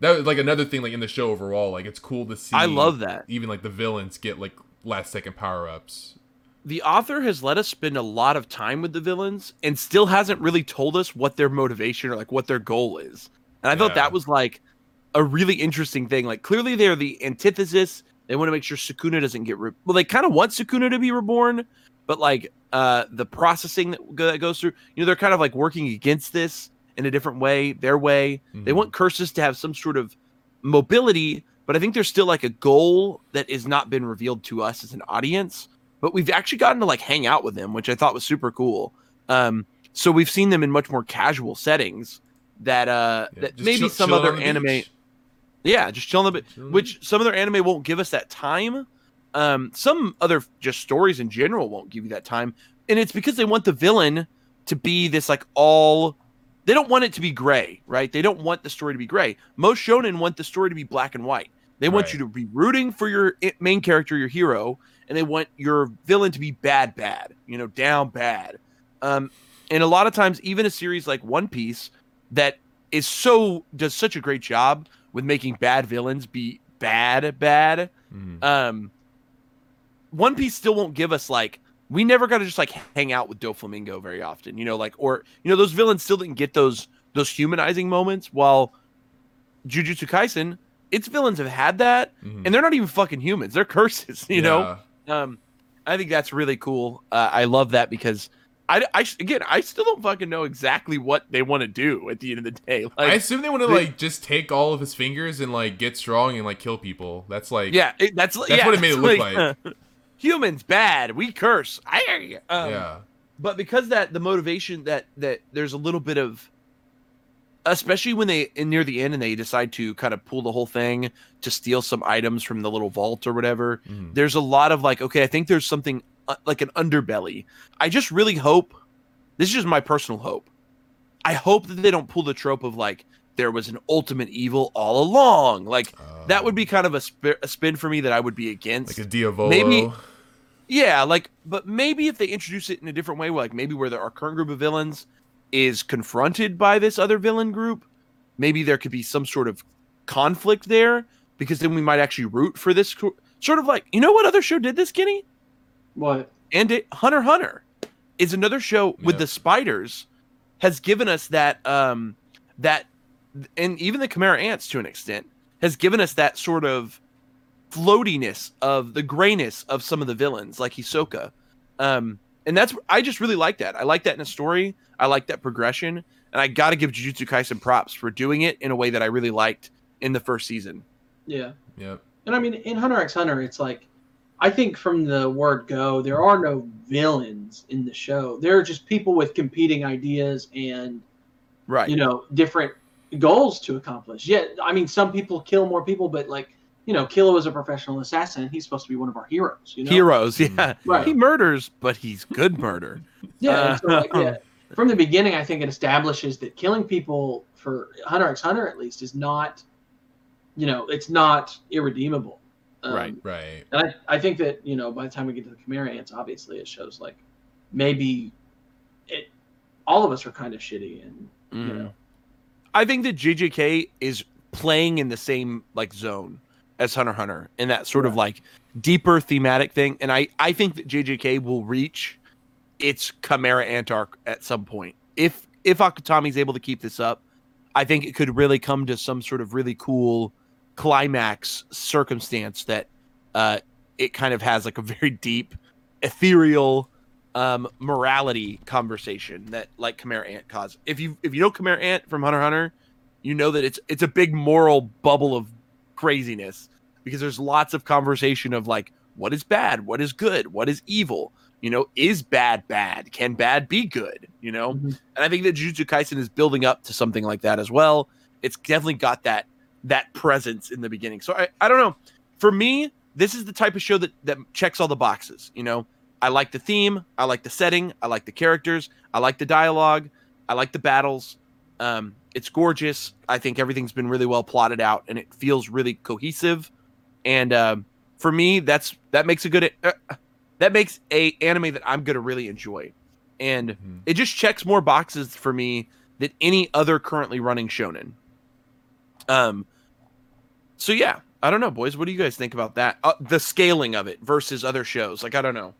that was like another thing like in the show overall. Like it's cool to see. I love that. Even like the villains get like last second power ups. The author has let us spend a lot of time with the villains and still hasn't really told us what their motivation or like what their goal is. And I thought that was like a really interesting thing. Like clearly they're the antithesis. They want to make sure Sukuna doesn't get re- well. They kind of want Sukuna to be reborn, but like uh the processing that, go- that goes through, you know, they're kind of like working against this in a different way, their way. They Mhm. want curses to have some sort of mobility, but I think there's still like a goal that has not been revealed to us as an audience. But we've actually gotten to like hang out with them, which I thought was super cool. Um, so we've seen them in much more casual settings that uh Yeah, that maybe chill- some chilling other anime beach. yeah, just chilling a bit Chilling. which some other anime won't give us that time. Um, some other just stories in general won't give you that time, and it's because they want the villain to be this like all. They don't want it to be gray, right? They don't want the story to be gray. Most shonen want the story to be black and white. They want Right. you to be rooting for your main character, your hero, and they want your villain to be bad, bad, you know, down bad. Um, and a lot of times, even a series like One Piece that is so does such a great job with making bad villains be bad, bad. Mhm. Um, One Piece still won't give us like we never got to just like hang out with Doflamingo very often, you know, like or you know those villains still didn't get those those humanizing moments. While Jujutsu Kaisen, its villains have had that, Mhm. and they're not even fucking humans; they're curses, you know. Um, I think that's really cool. Uh, I love that because I, I again, I still don't fucking know exactly what they want to do at the end of the day. Like, I assume they want to like just take all of his fingers and like get strong and like kill people. That's like yeah, it, that's That's yeah, what it made it look like. humans bad. We curse. I, um, yeah. but because that the motivation that that there's a little bit of especially when they in near the end and they decide to kind of pull the whole thing to steal some items from the little vault or whatever Mhm. there's a lot of like okay i think there's something uh, like an underbelly. I just really hope this is just my personal hope. I hope that they don't pull the trope of like there was an ultimate evil all along. Like that would be kind of a, sp- a spin for me that i would be against. Like a Diavolo. maybe- yeah, like, but maybe if they introduce it in a different way, like maybe where there, our current group of villains is confronted by this other villain group, maybe there could be some sort of conflict there because then we might actually root for this co- sort of like, you know what other show did this, Kenny? What? And it, Hunter Hunter is another show with the spiders has given us that um that and even the Chimera ants to an extent has given us that sort of floatiness of the grayness of some of the villains, like Hisoka. Um, and that's I just really like that. I like that in a story. I like that progression, and I got to give Jujutsu Kaisen props for doing it in a way that I really liked in the first season. Yeah. Yeah. And I mean, in Hunter x Hunter, it's like, I think from the word go, there are no villains in the show. There are just people with competing ideas and, Right. you know, different goals to accomplish. Yeah, I mean, some people kill more people, but like, you know, Killua is a professional assassin. He's supposed to be one of our heroes. You know, Heroes, yeah. Mm. Right. He murders, but he's good murder. Yeah. and so, like, Uh, yeah. From the beginning, I think it establishes that killing people for Hunter x Hunter, at least, is not, you know, it's not irredeemable. Um, Right. Right. And I, I think that, you know, by the time we get to the Chimera ants, obviously it shows like maybe it all of us are kind of shitty and you Mhm. know I think that JJK is playing in the same like zone as Hunter Hunter in that sort of like deeper thematic thing. And I, I think that JJK will reach its Chimera Ant arc at some point. If if Akutami's able to keep this up, I think it could really come to some sort of really cool climax circumstance that uh, it kind of has like a very deep, ethereal um, morality conversation that like Chimera Ant caused. If you if you know Chimera Ant from Hunter Hunter, you know that it's it's a big moral bubble of craziness because there's lots of conversation of like what is bad, what is good, what is evil. You know, is bad bad? Can bad be good? You know, Mhm. and I think that Jujutsu Kaisen is building up to something like that as well. It's definitely got that that presence in the beginning. So I, I don't know. For me, this is the type of show that that checks all the boxes. You know, I like the theme, I like the setting, I like the characters, I like the dialogue, I like the battles. Um, it's gorgeous. I think everything's been really well plotted out, and it feels really cohesive. And um, for me, that's that makes a good uh, that makes a anime that I'm gonna really enjoy, and Mhm. it just checks more boxes for me than any other currently running shonen. Um, so yeah, I don't know, boys. What do you guys think about that? Uh, the scaling of it versus other shows. Like I don't know.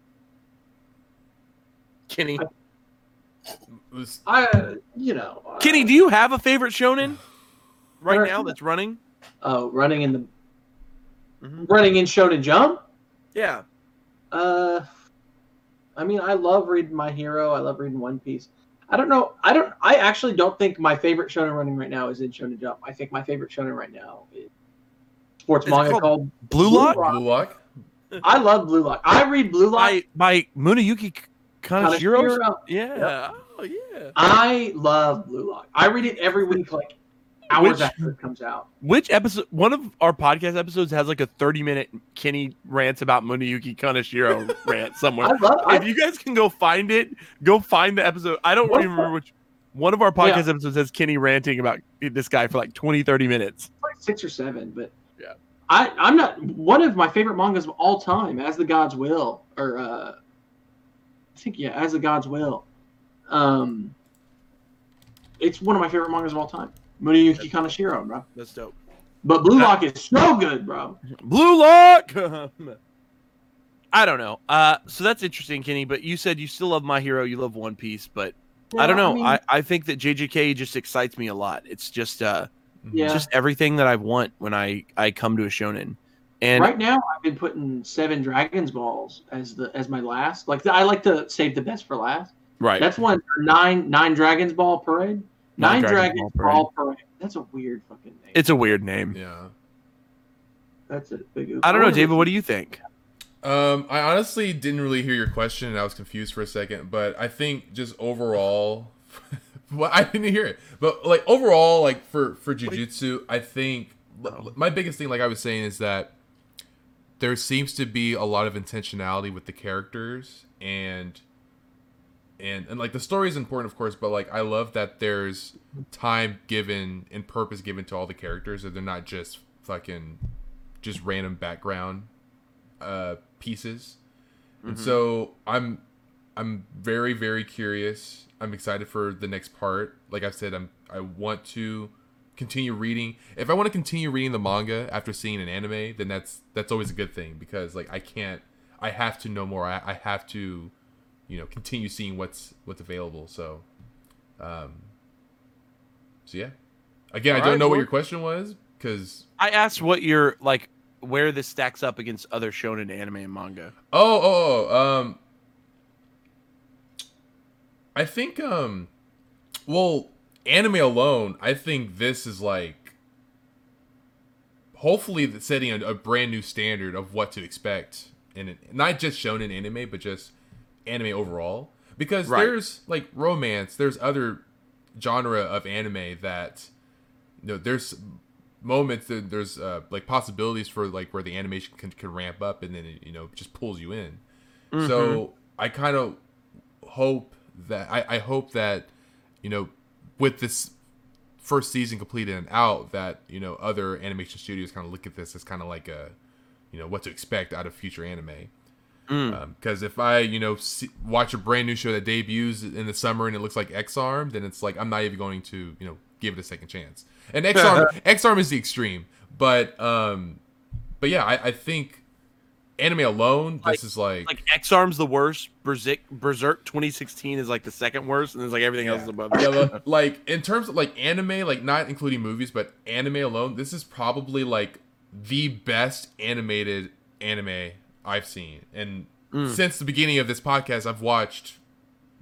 Kenny, It was- I uh, you know uh, Kenny, do you have a favorite shonen right now that's running? oh running in the Mhm. running in Shonen Jump. Yeah. Uh, I mean, I love reading My Hero. I love reading One Piece. I don't know. I don't. I actually don't think my favorite shonen running right now is in Shonen Jump. I think my favorite shonen right now is sports Is manga called called Blue Blue Lock Lock? Blue Lock. I love Blue Lock. I read Blue Lock. by by Muneyuki Kaneshiro. Kaneshiro. Yeah. Oh yeah. I love Blue Lock. I read it every week, like hours Which- after it comes out. Which episode? One of our podcast episodes has like a thirty-minute Kenny rants about Muneyuki Kaneshiro rant somewhere. I love. if I, you guys can go find it, go find the episode. I don't What remember which. One of our podcast episodes has Kenny ranting about this guy for like 20, 30 minutes. like six or seven, but Yeah. I I'm not one of my favorite mangas of all time. As the Gods Will, or uh, I think yeah, As the Gods Will. Um, it's one of my favorite mangas of all time. Muneyuki Kaneshiro, bro. That's dope. But Blue Lock is so good, bro. Blue Lock. I don't know. Uh, so that's interesting, Kenny. But you said you still love My Hero, you love One Piece, but I don't Yeah, know. mean, I, I think that JJK just excites me a lot. It's just uh. Yeah. just everything that I want when I I come to a shonen. And right now I've been putting seven Dragons balls as the as my last. Like I like to save the best for last. right, That's one nine nine Dragons Ball parade. Nine Nine, Dragons Dragons, Ball Ball, parade. That's a weird fucking name. it's a weird name. Yeah. That's a big. I don't know, David. What do you think? Um, I honestly didn't really hear your question, and I was confused for a second. But I think just overall, well, I didn't hear it. But like overall, like for for jujitsu, I think Oh. my biggest thing, like I was saying, is that there seems to be a lot of intentionality with the characters and and and like the story is important, of course. But like I love that there's time given and purpose given to all the characters, that they're not just fucking just random background uh pieces and Mhm. so i'm i'm very very curious i'm excited for the next part like i've said i'm i want to continue reading. If i want to continue reading the manga after seeing an anime then that's that's always a good thing because like i can't i have to know more. I, I have to you know continue seeing what's what's available. So um so yeah. Again i don't right, know what your question was because I asked what your like where this stacks up against other shonen anime and manga. Oh, oh, oh, um, I think, um, well, anime alone, I think this is like, hopefully, setting a, a brand new standard of what to expect in it. Not just shonen anime, but just anime overall. Because Right. there's like romance, there's other genre of anime that, you know, there's moments that there's uh, like possibilities for like where the animation can, can ramp up and then it, you know just pulls you in so i kind of hope that I, I hope that you know with this first season completed and out that you know other animation studios kind of look at this as kind of like a you know what to expect out of future anime Mm. because if I, you know, see, watch a brand new show that debuts in the summer and it looks like Ex-Arm, then it's like I'm not even going to, you know, give it a second chance. And Ex-Arm, Ex-Arm is the extreme, but um, but yeah, I, I think anime alone, this is like, Like Ex-Arm's the worst. Berserk, Berserk 2016 is like the second worst, and then like everything else is above. yeah, it. like in terms of like anime, like not including movies, but anime alone, this is probably like the best animated anime I've seen. And Mm. since the beginning of this podcast, I've watched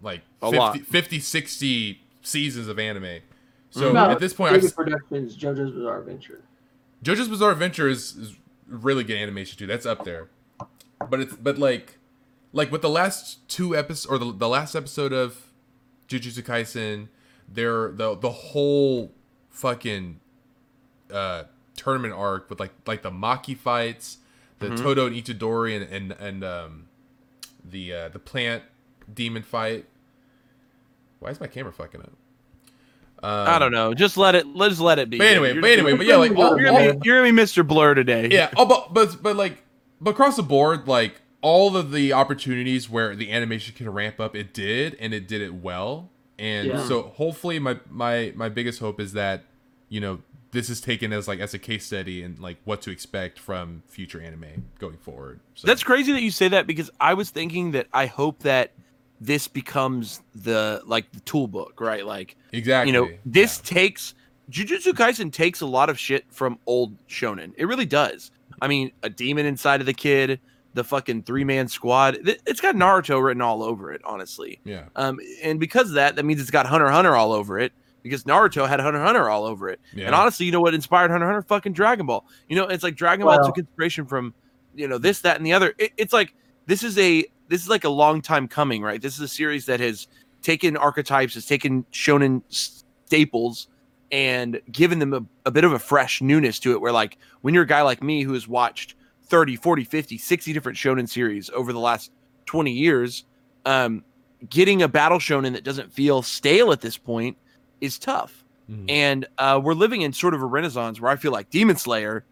like A 50, lot. 50 60 seasons of anime. So About at this point, I've, David Productions, JoJo's Bizarre Adventure. JoJo's Bizarre Adventure is, is really good animation too. That's up there. But it's but like like with the last two episodes or the, the last episode of Jujutsu Kaisen, there the the whole fucking uh tournament arc with like like the Maki fights, the Mhm. Todo and Itadori and and and um the uh the plant demon fight. Why is my camera fucking up? Um, I don't know. Just let it. Let's let it be. But anyway, You're- but anyway, but yeah, like all, You're gonna, be, you're gonna be Mr. Blur today. yeah oh, but, but but like but across the board like all of the opportunities where the animation can ramp up it did and it did it well and Yeah. so hopefully my my my biggest hope is that you know this is taken as like as a case study and like what to expect from future anime going forward so That's crazy that you say that because I was thinking that I hope that this becomes the like the tool book, right? Like exactly you know, this takes Jujutsu Kaisen takes a lot of shit from old shonen. It really does. I mean, a demon inside of the kid, the fucking three man squad. It's got Naruto written all over it, honestly. yeah Um, and because of that, that means it's got Hunter Hunter all over it. Because Naruto had Hunter Hunter all over it. yeah And honestly, you know what inspired Hunter Hunter? Fucking Dragon Ball. You know, it's like Dragon Ball took inspiration from, you know, this, that, and the other. It, it's like this is a this is like a long time coming, right? This is a series that has taken archetypes, has taken shonen staples, and given them a, a bit of a fresh newness to it. Where like when you're a guy like me who has watched 30, 40, 50, 60 different shonen series over the last 20 years, um, getting a battle shonen that doesn't feel stale at this point is tough Mhm. and uh, we're living in sort of a renaissance where I feel like Demon Slayer,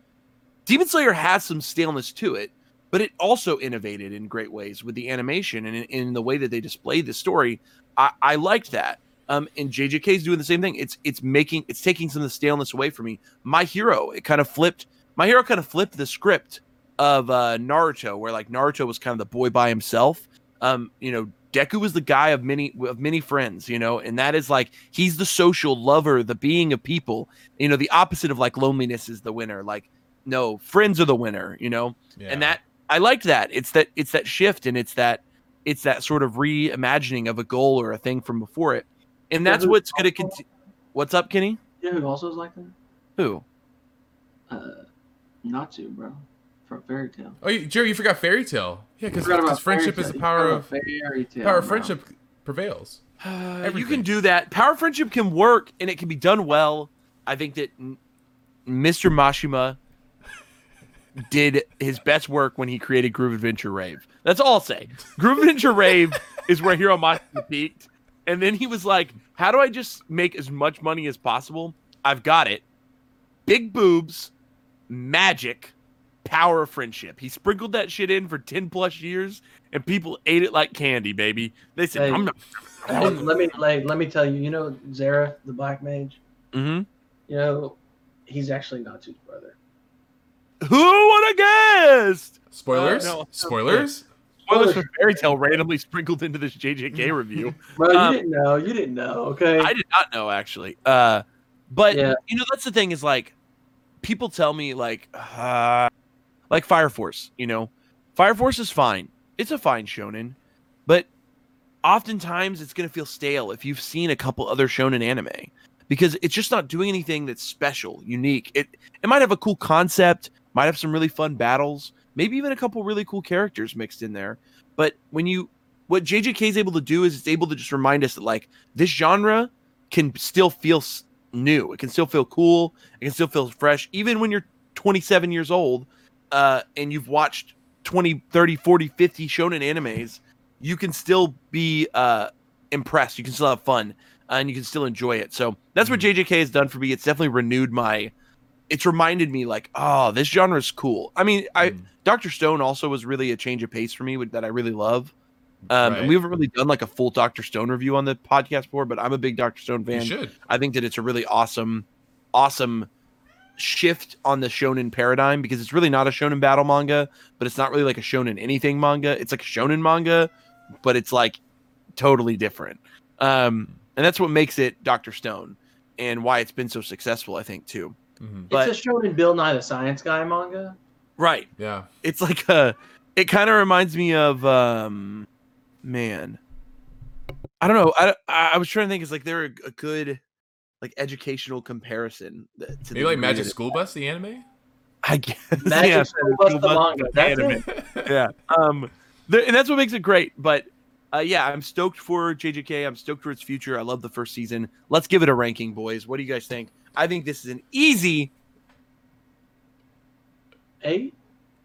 Demon Slayer has some staleness to it, but it also innovated in great ways with the animation and in, in the way that they displayed the story. I, I liked that. Um, and JJK is doing the same thing. It's it's making it's taking some of the staleness away from me. My hero, it kind of flipped. My hero kind of flipped the script of uh, Naruto, where like Naruto was kind of the boy by himself. Um, you know, Deku was the guy of many of many friends, you know, and that is like he's the social lover, the being of people. You know, the opposite of like loneliness is the winner. Like, no, friends are the winner, you know? yeah. And that I liked that. It's that it's that shift and it's that it's that sort of reimagining of a goal or a thing from before it. And that's who- what's gonna continue. What's up, Kenny? You know who also is like that? Who? Uh, Natsu, bro, from Fairy Tail. oh you, Jerry you forgot fairy tail yeah because friendship is the power of Fairy Tail. power of bro. friendship prevails you can do that. Power friendship can work and it can be done well. I think that Mr. Mashima did his best work when he created Groove Adventure Rave. That's all I'll say. Groove Adventure Rave is where Hiro Mashima peaked. And then he was like, how do I just make as much money as possible? I've got it. Big boobs, magic, power of friendship. He sprinkled that shit in for 10 plus years and people ate it like candy, baby. They said, Hey. I'm not. Hey, let me like, let me tell you. You know Zara, the Black Mage. hmm You know, he's actually Natsu's brother. Who would have guessed? spoilers Uh, no. spoilers Spoilers for Fairy Tail randomly sprinkled into this JJK review. Bro, you Um, didn't know. You didn't know. Okay. I did not know actually. Uh, but Yeah. you know that's the thing is like people tell me like uh, like Fire Force. You know, Fire Force is fine. It's a fine shonen, but oftentimes it's gonna feel stale if you've seen a couple other shonen anime because it's just not doing anything that's special, unique. It it might have a cool concept, might have some really fun battles, maybe even a couple really cool characters mixed in there. But when you what JJK is able to do is it's able to just remind us that like this genre can still feel new. It can still feel cool. It can still feel fresh even when you're 27 years old uh, and you've watched 20, 30, 40, 50 shonen animes, you can still be uh, impressed. You can still have fun uh, and you can still enjoy it. So that's what JJK has done for me. It's definitely renewed my. It's reminded me like, oh, this genre is cool. I mean, I Mm. Doctor Stone also was really a change of pace for me with- that I really love. Um, Right. and we haven't really done like a full Doctor Stone review on the podcast before, but I'm a big Doctor Stone fan. I think that it's a really awesome, awesome shift on the shonen paradigm because it's really not a shonen battle manga, but it's not really like a shonen anything manga. It's like a shonen manga, but it's like totally different. Um, and that's what makes it Doctor Stone and why it's been so successful, I think, too. Mhm. But it's a shonen Bill Nye the Science Guy manga. right, Yeah. it's like a. It kind of reminds me of um, man. I don't know. I I I was trying to think. It's like they're a, a good like educational comparison to Maybe the like Magic School Bus, the anime. I guess. Magic yeah, School Bus the manga. That's anime. it. yeah. Um, the, and that's what makes it great. But uh, yeah, I'm stoked for JJK. I'm stoked for its future. I love the first season. Let's give it a ranking, boys. What do you guys think? I think this is an easy. Eight.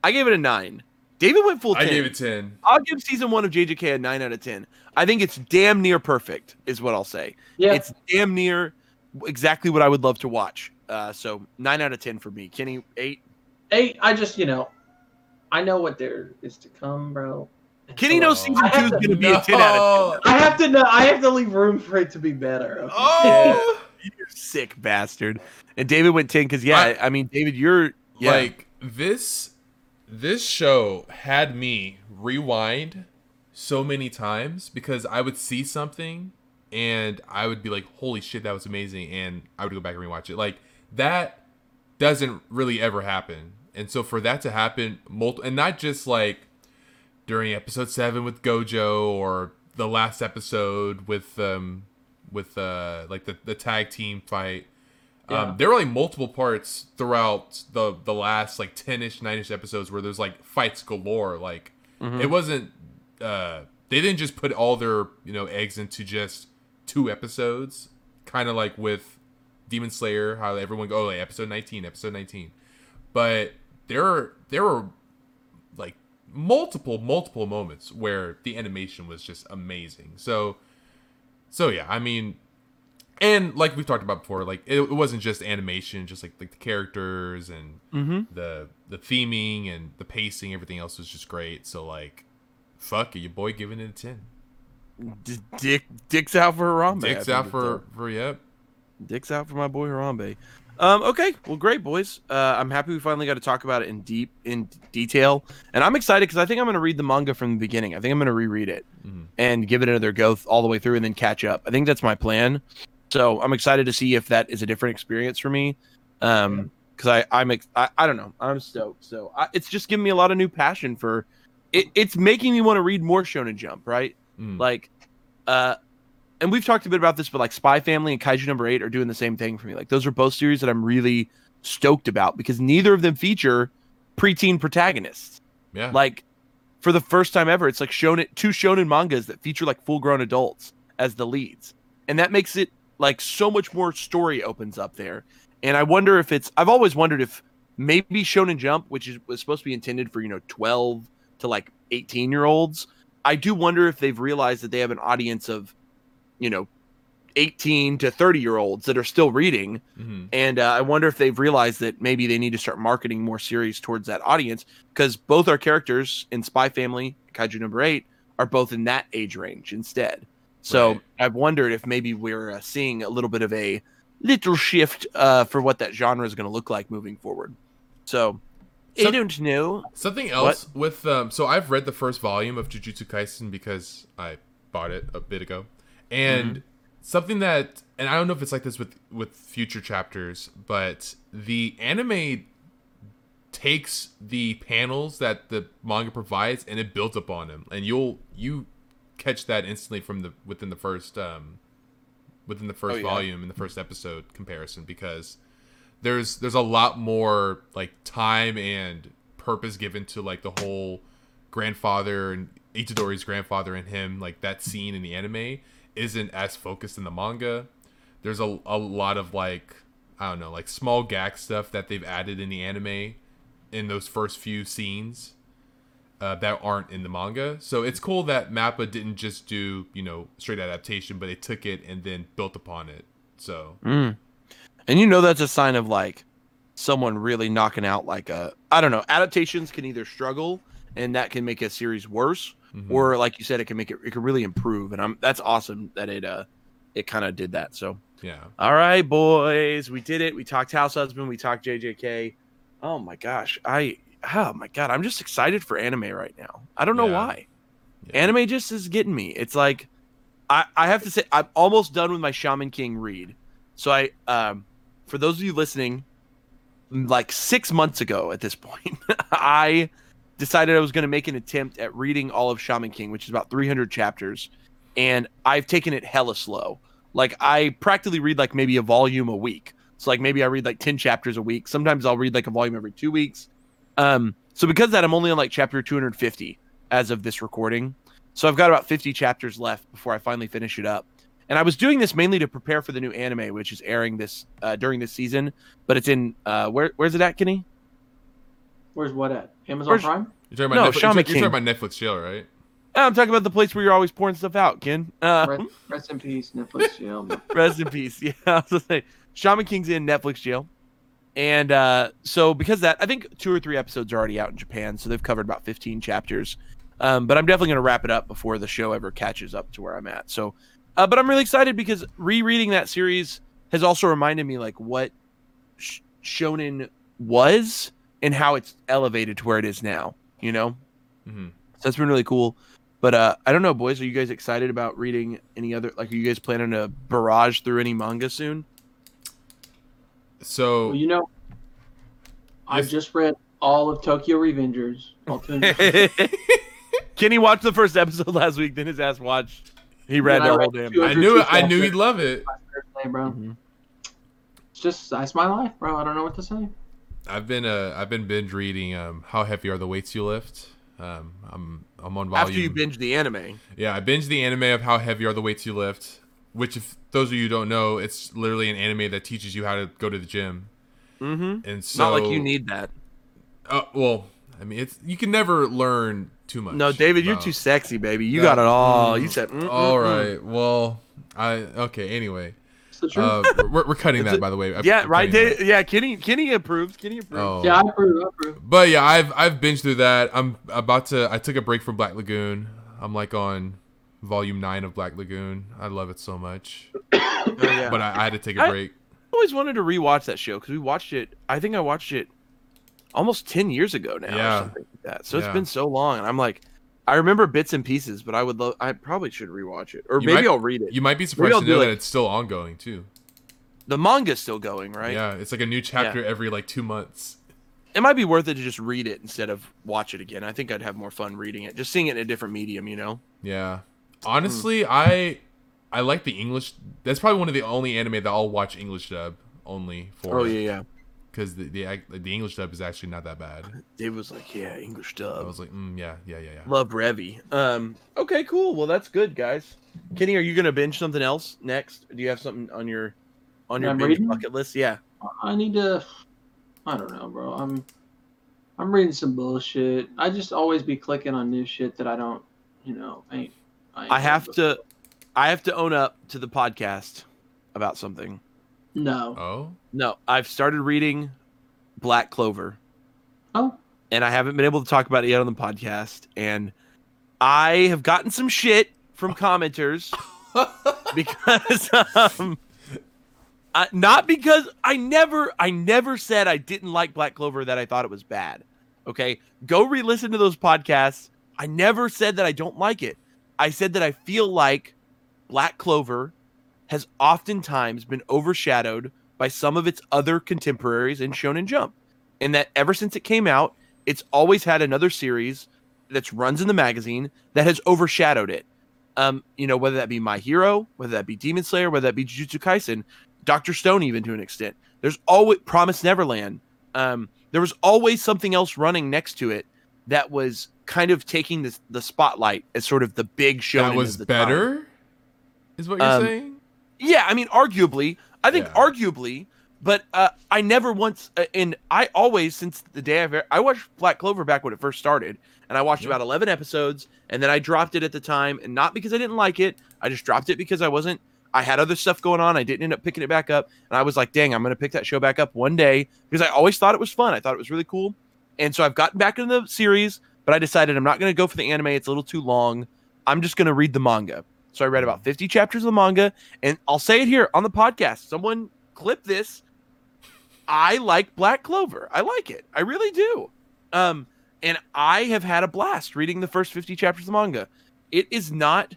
I gave it a nine. David went full. 10. I gave it ten. I'll give season one of JJK a nine out of ten. I think it's damn near perfect, is what I'll say. Yeah. It's damn near exactly what I would love to watch. Uh, so nine out of ten for me. Kenny, eight. eight. I just you know, I know what there is to come, bro. And Kenny knows season two is going to be a ten out of ten. I have to know. I have to leave room for it to be better. okay? Oh, You sick bastard. And David went ten because yeah, I, mean David, you're yeah. like this. This show had me rewind so many times because I would see something and I would be like, "Holy shit, that was amazing!" and I would go back and rewatch it. Like that doesn't really ever happen, and so for that to happen, multi- and not just like during episode seven with Gojo or the last episode with um with uh like the the tag team fight. Yeah. Um, there were like multiple parts throughout the the last like ten ish, nine ish episodes where there's like fights galore. Like Mhm. it wasn't uh they didn't just put all their you know eggs into just two episodes. Kind of like with Demon Slayer, how everyone go oh, like, episode nineteen, episode nineteen. But there are there were multiple multiple moments where the animation was just amazing. So so yeah, I mean and like we've talked about before, like it, it wasn't just animation, just like, like the characters and mm-hmm. the the theming and the pacing, everything else was just great. So like, fuck it, your boy giving it a ten. D- Dick Dick's out for Harambe. Dicks out for for yep. Dick's out for my boy Harambe. Um, okay, well, great boys. Uh, I'm happy we finally got to talk about it in deep in detail, and I'm excited because I think I'm going to read the manga from the beginning. I think I'm going to reread it Mhm. and give it another go th- all the way through, and then catch up. I think that's my plan. So I'm excited to see if that is a different experience for me. Um, because I I'm ex- I, I don't know I'm stoked. So I, it's just giving me a lot of new passion for it. It's making me want to read more Shonen Jump, right? Mm. Like, uh, and we've talked a bit about this, but like Spy Family and Kaiju Number Eight are doing the same thing for me. Like, those are both series that I'm really stoked about because neither of them feature preteen protagonists. yeah. Like, for the first time ever, it's like shonen two shonen mangas that feature like full grown adults as the leads, and that makes it like so much more story opens up there. And I wonder if it's I've always wondered if maybe Shonen Jump, which is was supposed to be intended for you know twelve to like eighteen year olds, I do wonder if they've realized that they have an audience of you know 18 to 30 year olds that are still reading Mhm. and uh, I wonder if they've realized that maybe they need to start marketing more series towards that audience because both our characters in Spy Family, Kaiju Number Eight, are both in that age range instead. So Right. I've wondered if maybe we're uh, seeing a little bit of a little shift uh, for what that genre is going to look like moving forward. So I don't know. Something else with um so I've read the first volume of Jujutsu Kaisen because I bought it a bit ago. And Mm-hmm. something that and I don't know if it's like this with with future chapters, but the anime takes the panels that the manga provides and it builds upon them, and you'll you catch that instantly from the within the first um within the first Oh, yeah. volume in the first episode comparison because there's there's a lot more like time and purpose given to like the whole grandfather and Itadori's grandfather and him like that scene in the anime isn't as focused in the manga. There's a, a lot of like I don't know like small gag stuff that they've added in the anime in those first few scenes uh, that aren't in the manga. So it's cool that Mappa didn't just do you know straight adaptation, but they took it and then built upon it. So Mm. And you know that's a sign of like someone really knocking out like a I don't know. Adaptations can either struggle and that can make a series worse, mhm. or like you said, it can make it it can really improve. And I'm that's awesome that it uh it kind of did that. So yeah, all right, boys, we did it. We talked House Husband. We talked JJK. Oh my gosh, I oh my god, I'm just excited for anime right now. I don't know Yeah. why. Yeah. Anime just is getting me. It's like I I have to say I'm almost done with my Shaman King read. So I um for those of you listening, like six months ago at this point, I decided I was going to make an attempt at reading all of Shaman King, which is about 300 chapters, and I've taken it hella slow. Like I practically read like maybe a volume a week. So like maybe I read like 10 chapters a week. Sometimes I'll read like a volume every two weeks. Um, so because that, I'm only on like chapter 250 as of this recording. So I've got about 50 chapters left before I finally finish it up. And I was doing this mainly to prepare for the new anime, which is airing this uh, during this season. But it's in uh, where where's it at, Kenny? Where's what at? Amazon Where's- Prime? you're talking No, about Netflix, Shaman you're, talking- you're talking about Netflix jail, right? I'm talking about the place where you're always pouring stuff out, Ken. Uh, Rest, rest in peace, Netflix jail. Rest in peace. Yeah, I was gonna say Shaman King's in Netflix jail, and uh, so because of that, I think two or three episodes are already out in Japan, so they've covered about 15 chapters. Um, but I'm definitely gonna wrap it up before the show ever catches up to where I'm at. So, uh, but I'm really excited because rereading that series has also reminded me like what sh- Shonen was and how it's elevated to where it is now. You know, hmm so that's been really cool. But uh, I don't know, boys. Are you guys excited about reading any other? Like, are you guys planning to barrage through any manga soon? So Well, you know, I've just read all of Tokyo Revengers. all 250. Kenny watched the first episode last week. Then his ass watched. He read Then I the whole damn. I knew it. I knew he'd love it. My Thursday, bro. Mhm. It's just that's my life, bro. I don't know what to say. I've been uh I've been binge reading um how heavy are the weights you lift. Um I'm I'm on volume. After you binge the anime, Yeah, I binge the anime of how heavy are the weights you lift, which if those of you don't know, it's literally an anime that teaches you how to go to the gym. mm-hmm. And so not like you need that. Uh, well, I mean, it's you can never learn too much. No, David, you're too sexy, baby. You Yeah. got it all. Mm. You said. mm, All mm, mm. right. Well, I okay. Anyway, the truth. uh, we're, we're cutting that by the way. I'm- Yeah, right. cutting yeah, Kenny. Kenny approves. Kenny approves. Oh. yeah, I approve. I approve. But yeah, I've I've binged through that. I'm about to. I took a break from Black Lagoon. I'm like on volume nine of Black Lagoon. I love it so much, Oh, yeah. but I, I had to take a break. I always wanted to rewatch that show because we watched it. I think I watched it almost ten years ago now, Yeah. or something like that. So Yeah. it's been so long, and I'm like, I remember bits and pieces, but I would love. I probably should rewatch it, or You maybe might- I'll read it. You might be surprised to know like- that it's still ongoing too. the manga's still going, right? Yeah, it's like a new chapter every like two months. It might be worth it to just read it instead of watch it again. I think I'd have more fun reading it, just seeing it in a different medium. You know? Yeah. Hmm. Honestly, I I like the English. That's probably one of the only anime that I'll watch English dub only for. Oh yeah, yeah. Because the, the the English dub is actually not that bad. Dave was like, "Yeah, English dub." I was like, mm, yeah, yeah, yeah, yeah. Love Revy. Um. Okay, cool. Well, that's good, guys. Kenny, are you gonna binge something else next? Do you have something on your on your binge reading? bucket list? Yeah. I need to. I don't know, bro. I'm. I'm reading some bullshit. I just always be clicking on new shit that I don't, you know, ain't. ain't I have to I have to own up to the podcast about something. Before. No. Oh, No, I've started reading Black Clover Oh. and I haven't been able to talk about it yet on the podcast and I have gotten some shit from commenters because um I, not because I never I never said I didn't like Black Clover that I thought it was bad. Okay? Go re-listen to those podcasts. I never said that I don't like it. I said that I feel like Black Clover has oftentimes been overshadowed by some of its other contemporaries in Shonen Jump. And that ever since it came out, it's always had another series that's runs in the magazine that has overshadowed it. Um, you know, whether that be My Hero, whether that be Demon Slayer, whether that be Jujutsu Kaisen, Doctor Stone, even to an extent. There's always Promise Neverland. Um, there was always something else running next to it that was kind of taking the the spotlight as sort of the big show. that was better, is what you're Um, saying? Yeah, I mean, arguably, I think Yeah. arguably, but uh, I never once, uh, and I always since the day I've I watched Black Clover back when it first started, and I watched Yeah. about eleven episodes, and then I dropped it at the time, and not because I didn't like it, I just dropped it because I wasn't. I had other stuff going on. I didn't end up picking it back up, and I was like, "Dang, I'm gonna pick that show back up one day," because I always thought it was fun. I thought it was really cool, and so I've gotten back into the series, but I decided I'm not gonna go for the anime. It's a little too long. I'm just gonna read the manga. So I read about 50 chapters of the manga, and I'll say it here on the podcast. Someone clip this. I like Black Clover. I like it. I really do. Um, and I have had a blast reading the first 50 chapters of the manga. It is not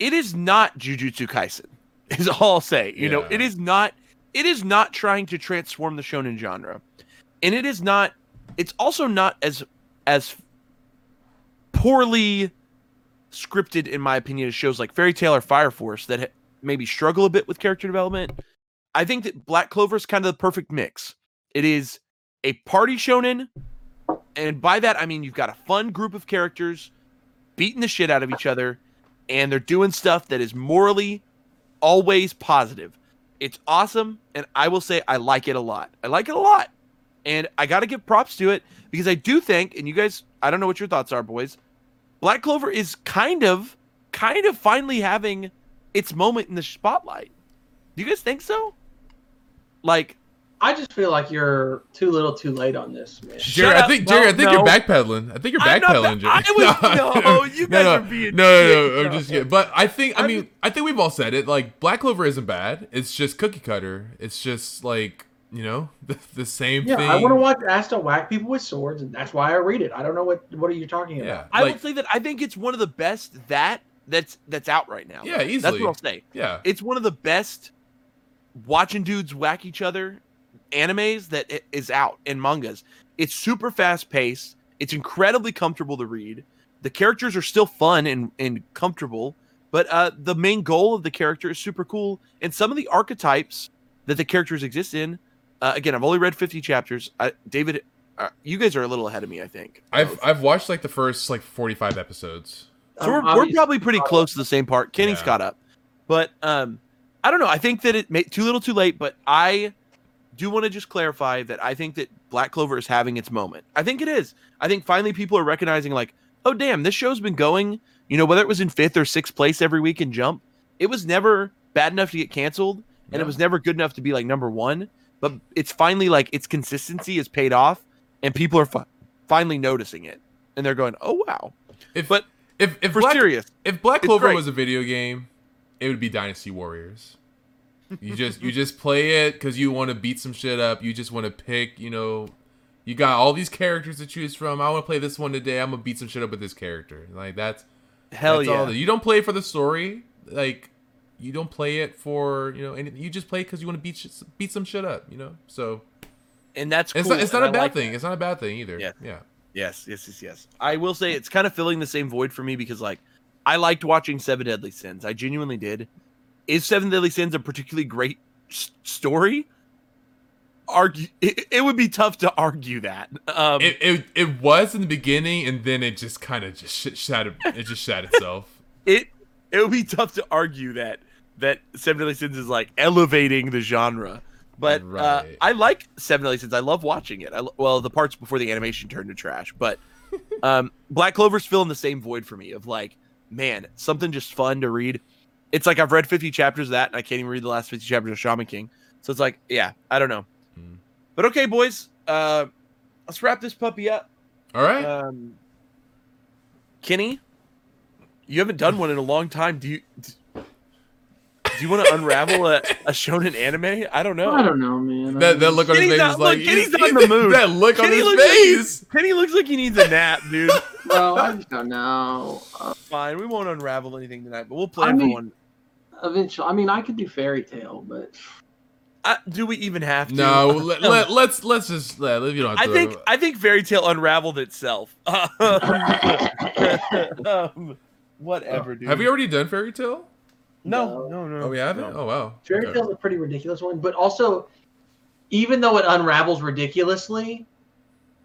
it is not Jujutsu Kaisen, is all I'll say. You know, it is not it is not trying to transform the shonen genre. And it is not it's also not as as poorly scripted in my opinion shows like Fairy Tail or Fire Force that ha- maybe struggle a bit with character development. I think that Black Clover is kind of the perfect mix. It is a party shonen, and by that I mean you've got a fun group of characters beating the shit out of each other, and they're doing stuff that is morally always positive. It's awesome, and I will say I like it a lot. I like it a lot, and I got to give props to it because I do think, and you guys, I don't know what your thoughts are, boys. Black Clover is kind of, kind of finally having its moment in the spotlight. Do you guys think so? Like, I just feel like you're too little, too late on this, man. Jerry, I think No, Jerry, I think no. you're backpedaling. I think you're I'm backpedaling, Jerry. I was- no, you guys no, are being No, no, no, I'm just kidding. But I think, I mean, I think we've all said it. Like Black Clover isn't bad. It's just cookie cutter. It's just like you know the, the same Yeah, thing. I want to watch Asta whack people with swords, and that's why I read it. I don't know what what are you talking about. Yeah, I like, will say that I think it's one of the best that that's that's out right now. Yeah, easily. That's what I'll say. yeah, It's one of the best watching dudes whack each other animes that is out in mangas. It's super fast paced. It's incredibly comfortable to read. The characters are still fun and, and comfortable, but uh, the main goal of the character is super cool. And some of the archetypes that the characters exist in, uh, again, I've only read 50 chapters. I, David, uh, you guys are a little ahead of me, I think. I've I've watched like the first like 45 episodes. So we're, Um, we're probably pretty close to the same part. Kenny's Yeah. caught up, but um, I don't know. I think that it made too little, too late. But I do want to just clarify that I think that Black Clover is having its moment. I think it is. I think finally people are recognizing like, oh damn, this show's been going. You know, whether it was in fifth or sixth place every week in Jump, it was never bad enough to get canceled, and Yeah. it was never good enough to be like number one. But it's finally like its consistency is paid off, and people are fi- finally noticing it, and they're going, oh wow. If But if if For Black, serious, if Black Clover was a video game, it would be Dynasty Warriors. You just you just play it because you want to beat some shit up. You just want to pick. You know, you got all these characters to choose from. I want to play this one today. I'm gonna beat some shit up with this character. Like that's hell that's yeah. all. You don't play for the story. Like you don't play it for you know. And you just play because you want to beat beat some shit up. You know. So and that's cool. it's not it's not a I bad like thing. that. It's not a bad thing either. Yeah. Yeah. Yes, yes, yes, yes. I will say it's kind of filling the same void for me because like I liked watching Seven Deadly Sins. I genuinely did. Is Seven Deadly Sins a particularly great s- story? Argue it, it would be tough to argue that. Um, It, it it was in the beginning, and then it just kind of just sh- shattered. It just shat itself. it it would be tough to argue that that Seven Deadly Sins is like elevating the genre. But uh, I like Seven Deadly Sins. I love watching it. I, well, the parts before the animation turned to trash. But um, Black Clover's filling the same void for me of like, man, something just fun to read. It's like I've read 50 chapters of that, and I can't even read the last 50 chapters of Shaman King. So it's like, yeah, I don't know. Hmm. But okay, boys, uh, let's wrap this puppy up. All right. Um, Kenny, you haven't done one in a long time. Do you? Do you want to unravel a, a shonen anime? I don't know. I don't know, man. that that look on his face not- is like look, Kenny's he's- not in the mood. That look Kenny on looks his like face. Kenny looks like he needs a nap, dude. Well, I just don't know. Uh, Fine, we won't unravel anything tonight, but we'll play I mean- everyone. eventually, I mean, I could do fairy tail, but Uh, do we even have to? No, let, let, let's let's just let, you don't I think I think Fairy Tail unraveled itself. um, Oh. whatever, dude. Have we already done Fairy Tail? No, no, no. Oh, we haven't. no. Oh wow. Fairy Okay. Tail's a pretty ridiculous one, but also, even though it unravels ridiculously,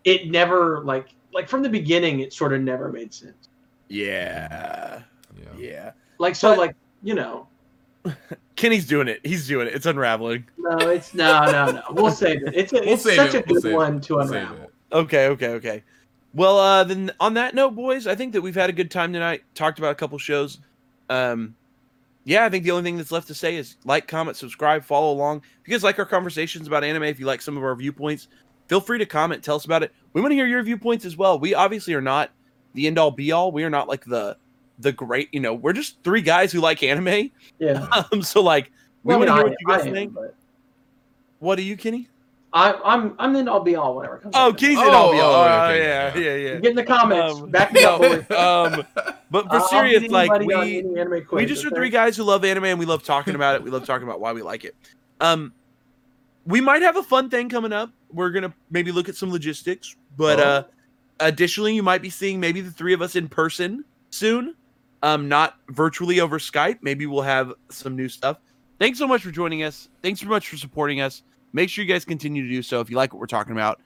it never like like from the beginning, it sort of never made sense. Yeah, Yeah. yeah. Like so, But- like you know, Kenny's doing it. He's doing it. It's unraveling. no, it's no, no, no. We'll save it. It's a, We'll it's save such it. a We'll good it. one to We'll unravel. Okay, okay, okay. Well, uh, then on that note, boys, I think that we've had a good time tonight. Talked about a couple shows. Um, yeah, I think the only thing that's left to say is like, comment, subscribe, follow along. If you guys like our conversations about anime, if you like some of our viewpoints, feel free to comment, tell us about it. We want to hear your viewpoints as well. We obviously are not the end all be all. We are not like the the great, you know, we're just three guys who like anime. Yeah. Um, so like, we Well, want to hear what you guys think. but What do you, Kenny? I, I'm I'm then I'll be all whatever. comes Oh, after. Kenny's Oh, in all be all. oh, okay, yeah, yeah. yeah, yeah. Get in the comments. Um, Back me up, um, but for I'll- I'll serious, like we anime we just are three guys who love anime and we love talking about it. We love talking about why we like it. Um, we might have a fun thing coming up. We're gonna maybe look at some logistics, but Oh. uh, additionally, you might be seeing maybe the three of us in person soon. Um, not virtually over Skype. Maybe we'll have some new stuff. Thanks so much for joining us. Thanks so much for supporting us. Make sure you guys continue to do so if you like what we're talking about.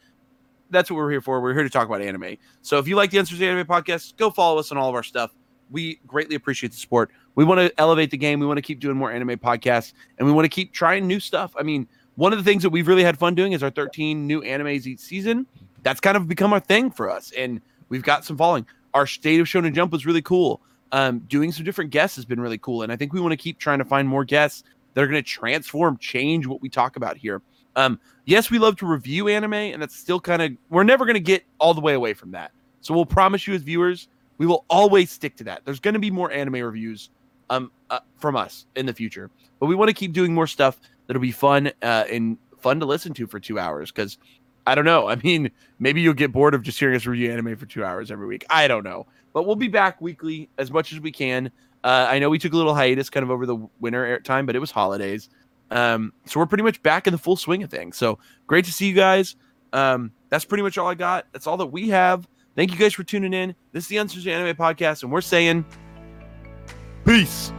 That's what we're here for. We're here to talk about anime. So if you like the Uncensored Anime podcast, go follow us on all of our stuff. We greatly appreciate the support. We want to elevate the game. We want to keep doing more anime podcasts, and we want to keep trying new stuff. I mean, one of the things that we've really had fun doing is our 13 new animes each season. That's kind of become our thing for us, and we've got some following. Our State of Shonen Jump was really cool. Um, doing some different guests has been really cool, and I think we want to keep trying to find more guests that are going to transform, change what we talk about here. Um, yes, we love to review anime, and that's still kind of we're never going to get all the way away from that. So we'll promise you as viewers, we will always stick to that. There's going to be more anime reviews um uh, from us in the future, but we want to keep doing more stuff that'll be fun uh, and fun to listen to for two hours. Because I don't know. I mean, maybe you'll get bored of just hearing us review anime for two hours every week. I don't know, but we'll be back weekly as much as we can. Uh, I know we took a little hiatus kind of over the winter time, but it was holidays. Um, so we're pretty much back in the full swing of things. So great to see you guys. Um, that's pretty much all I got. That's all that we have. Thank you guys for tuning in. This is the Uncensored Anime Podcast, and we're saying peace.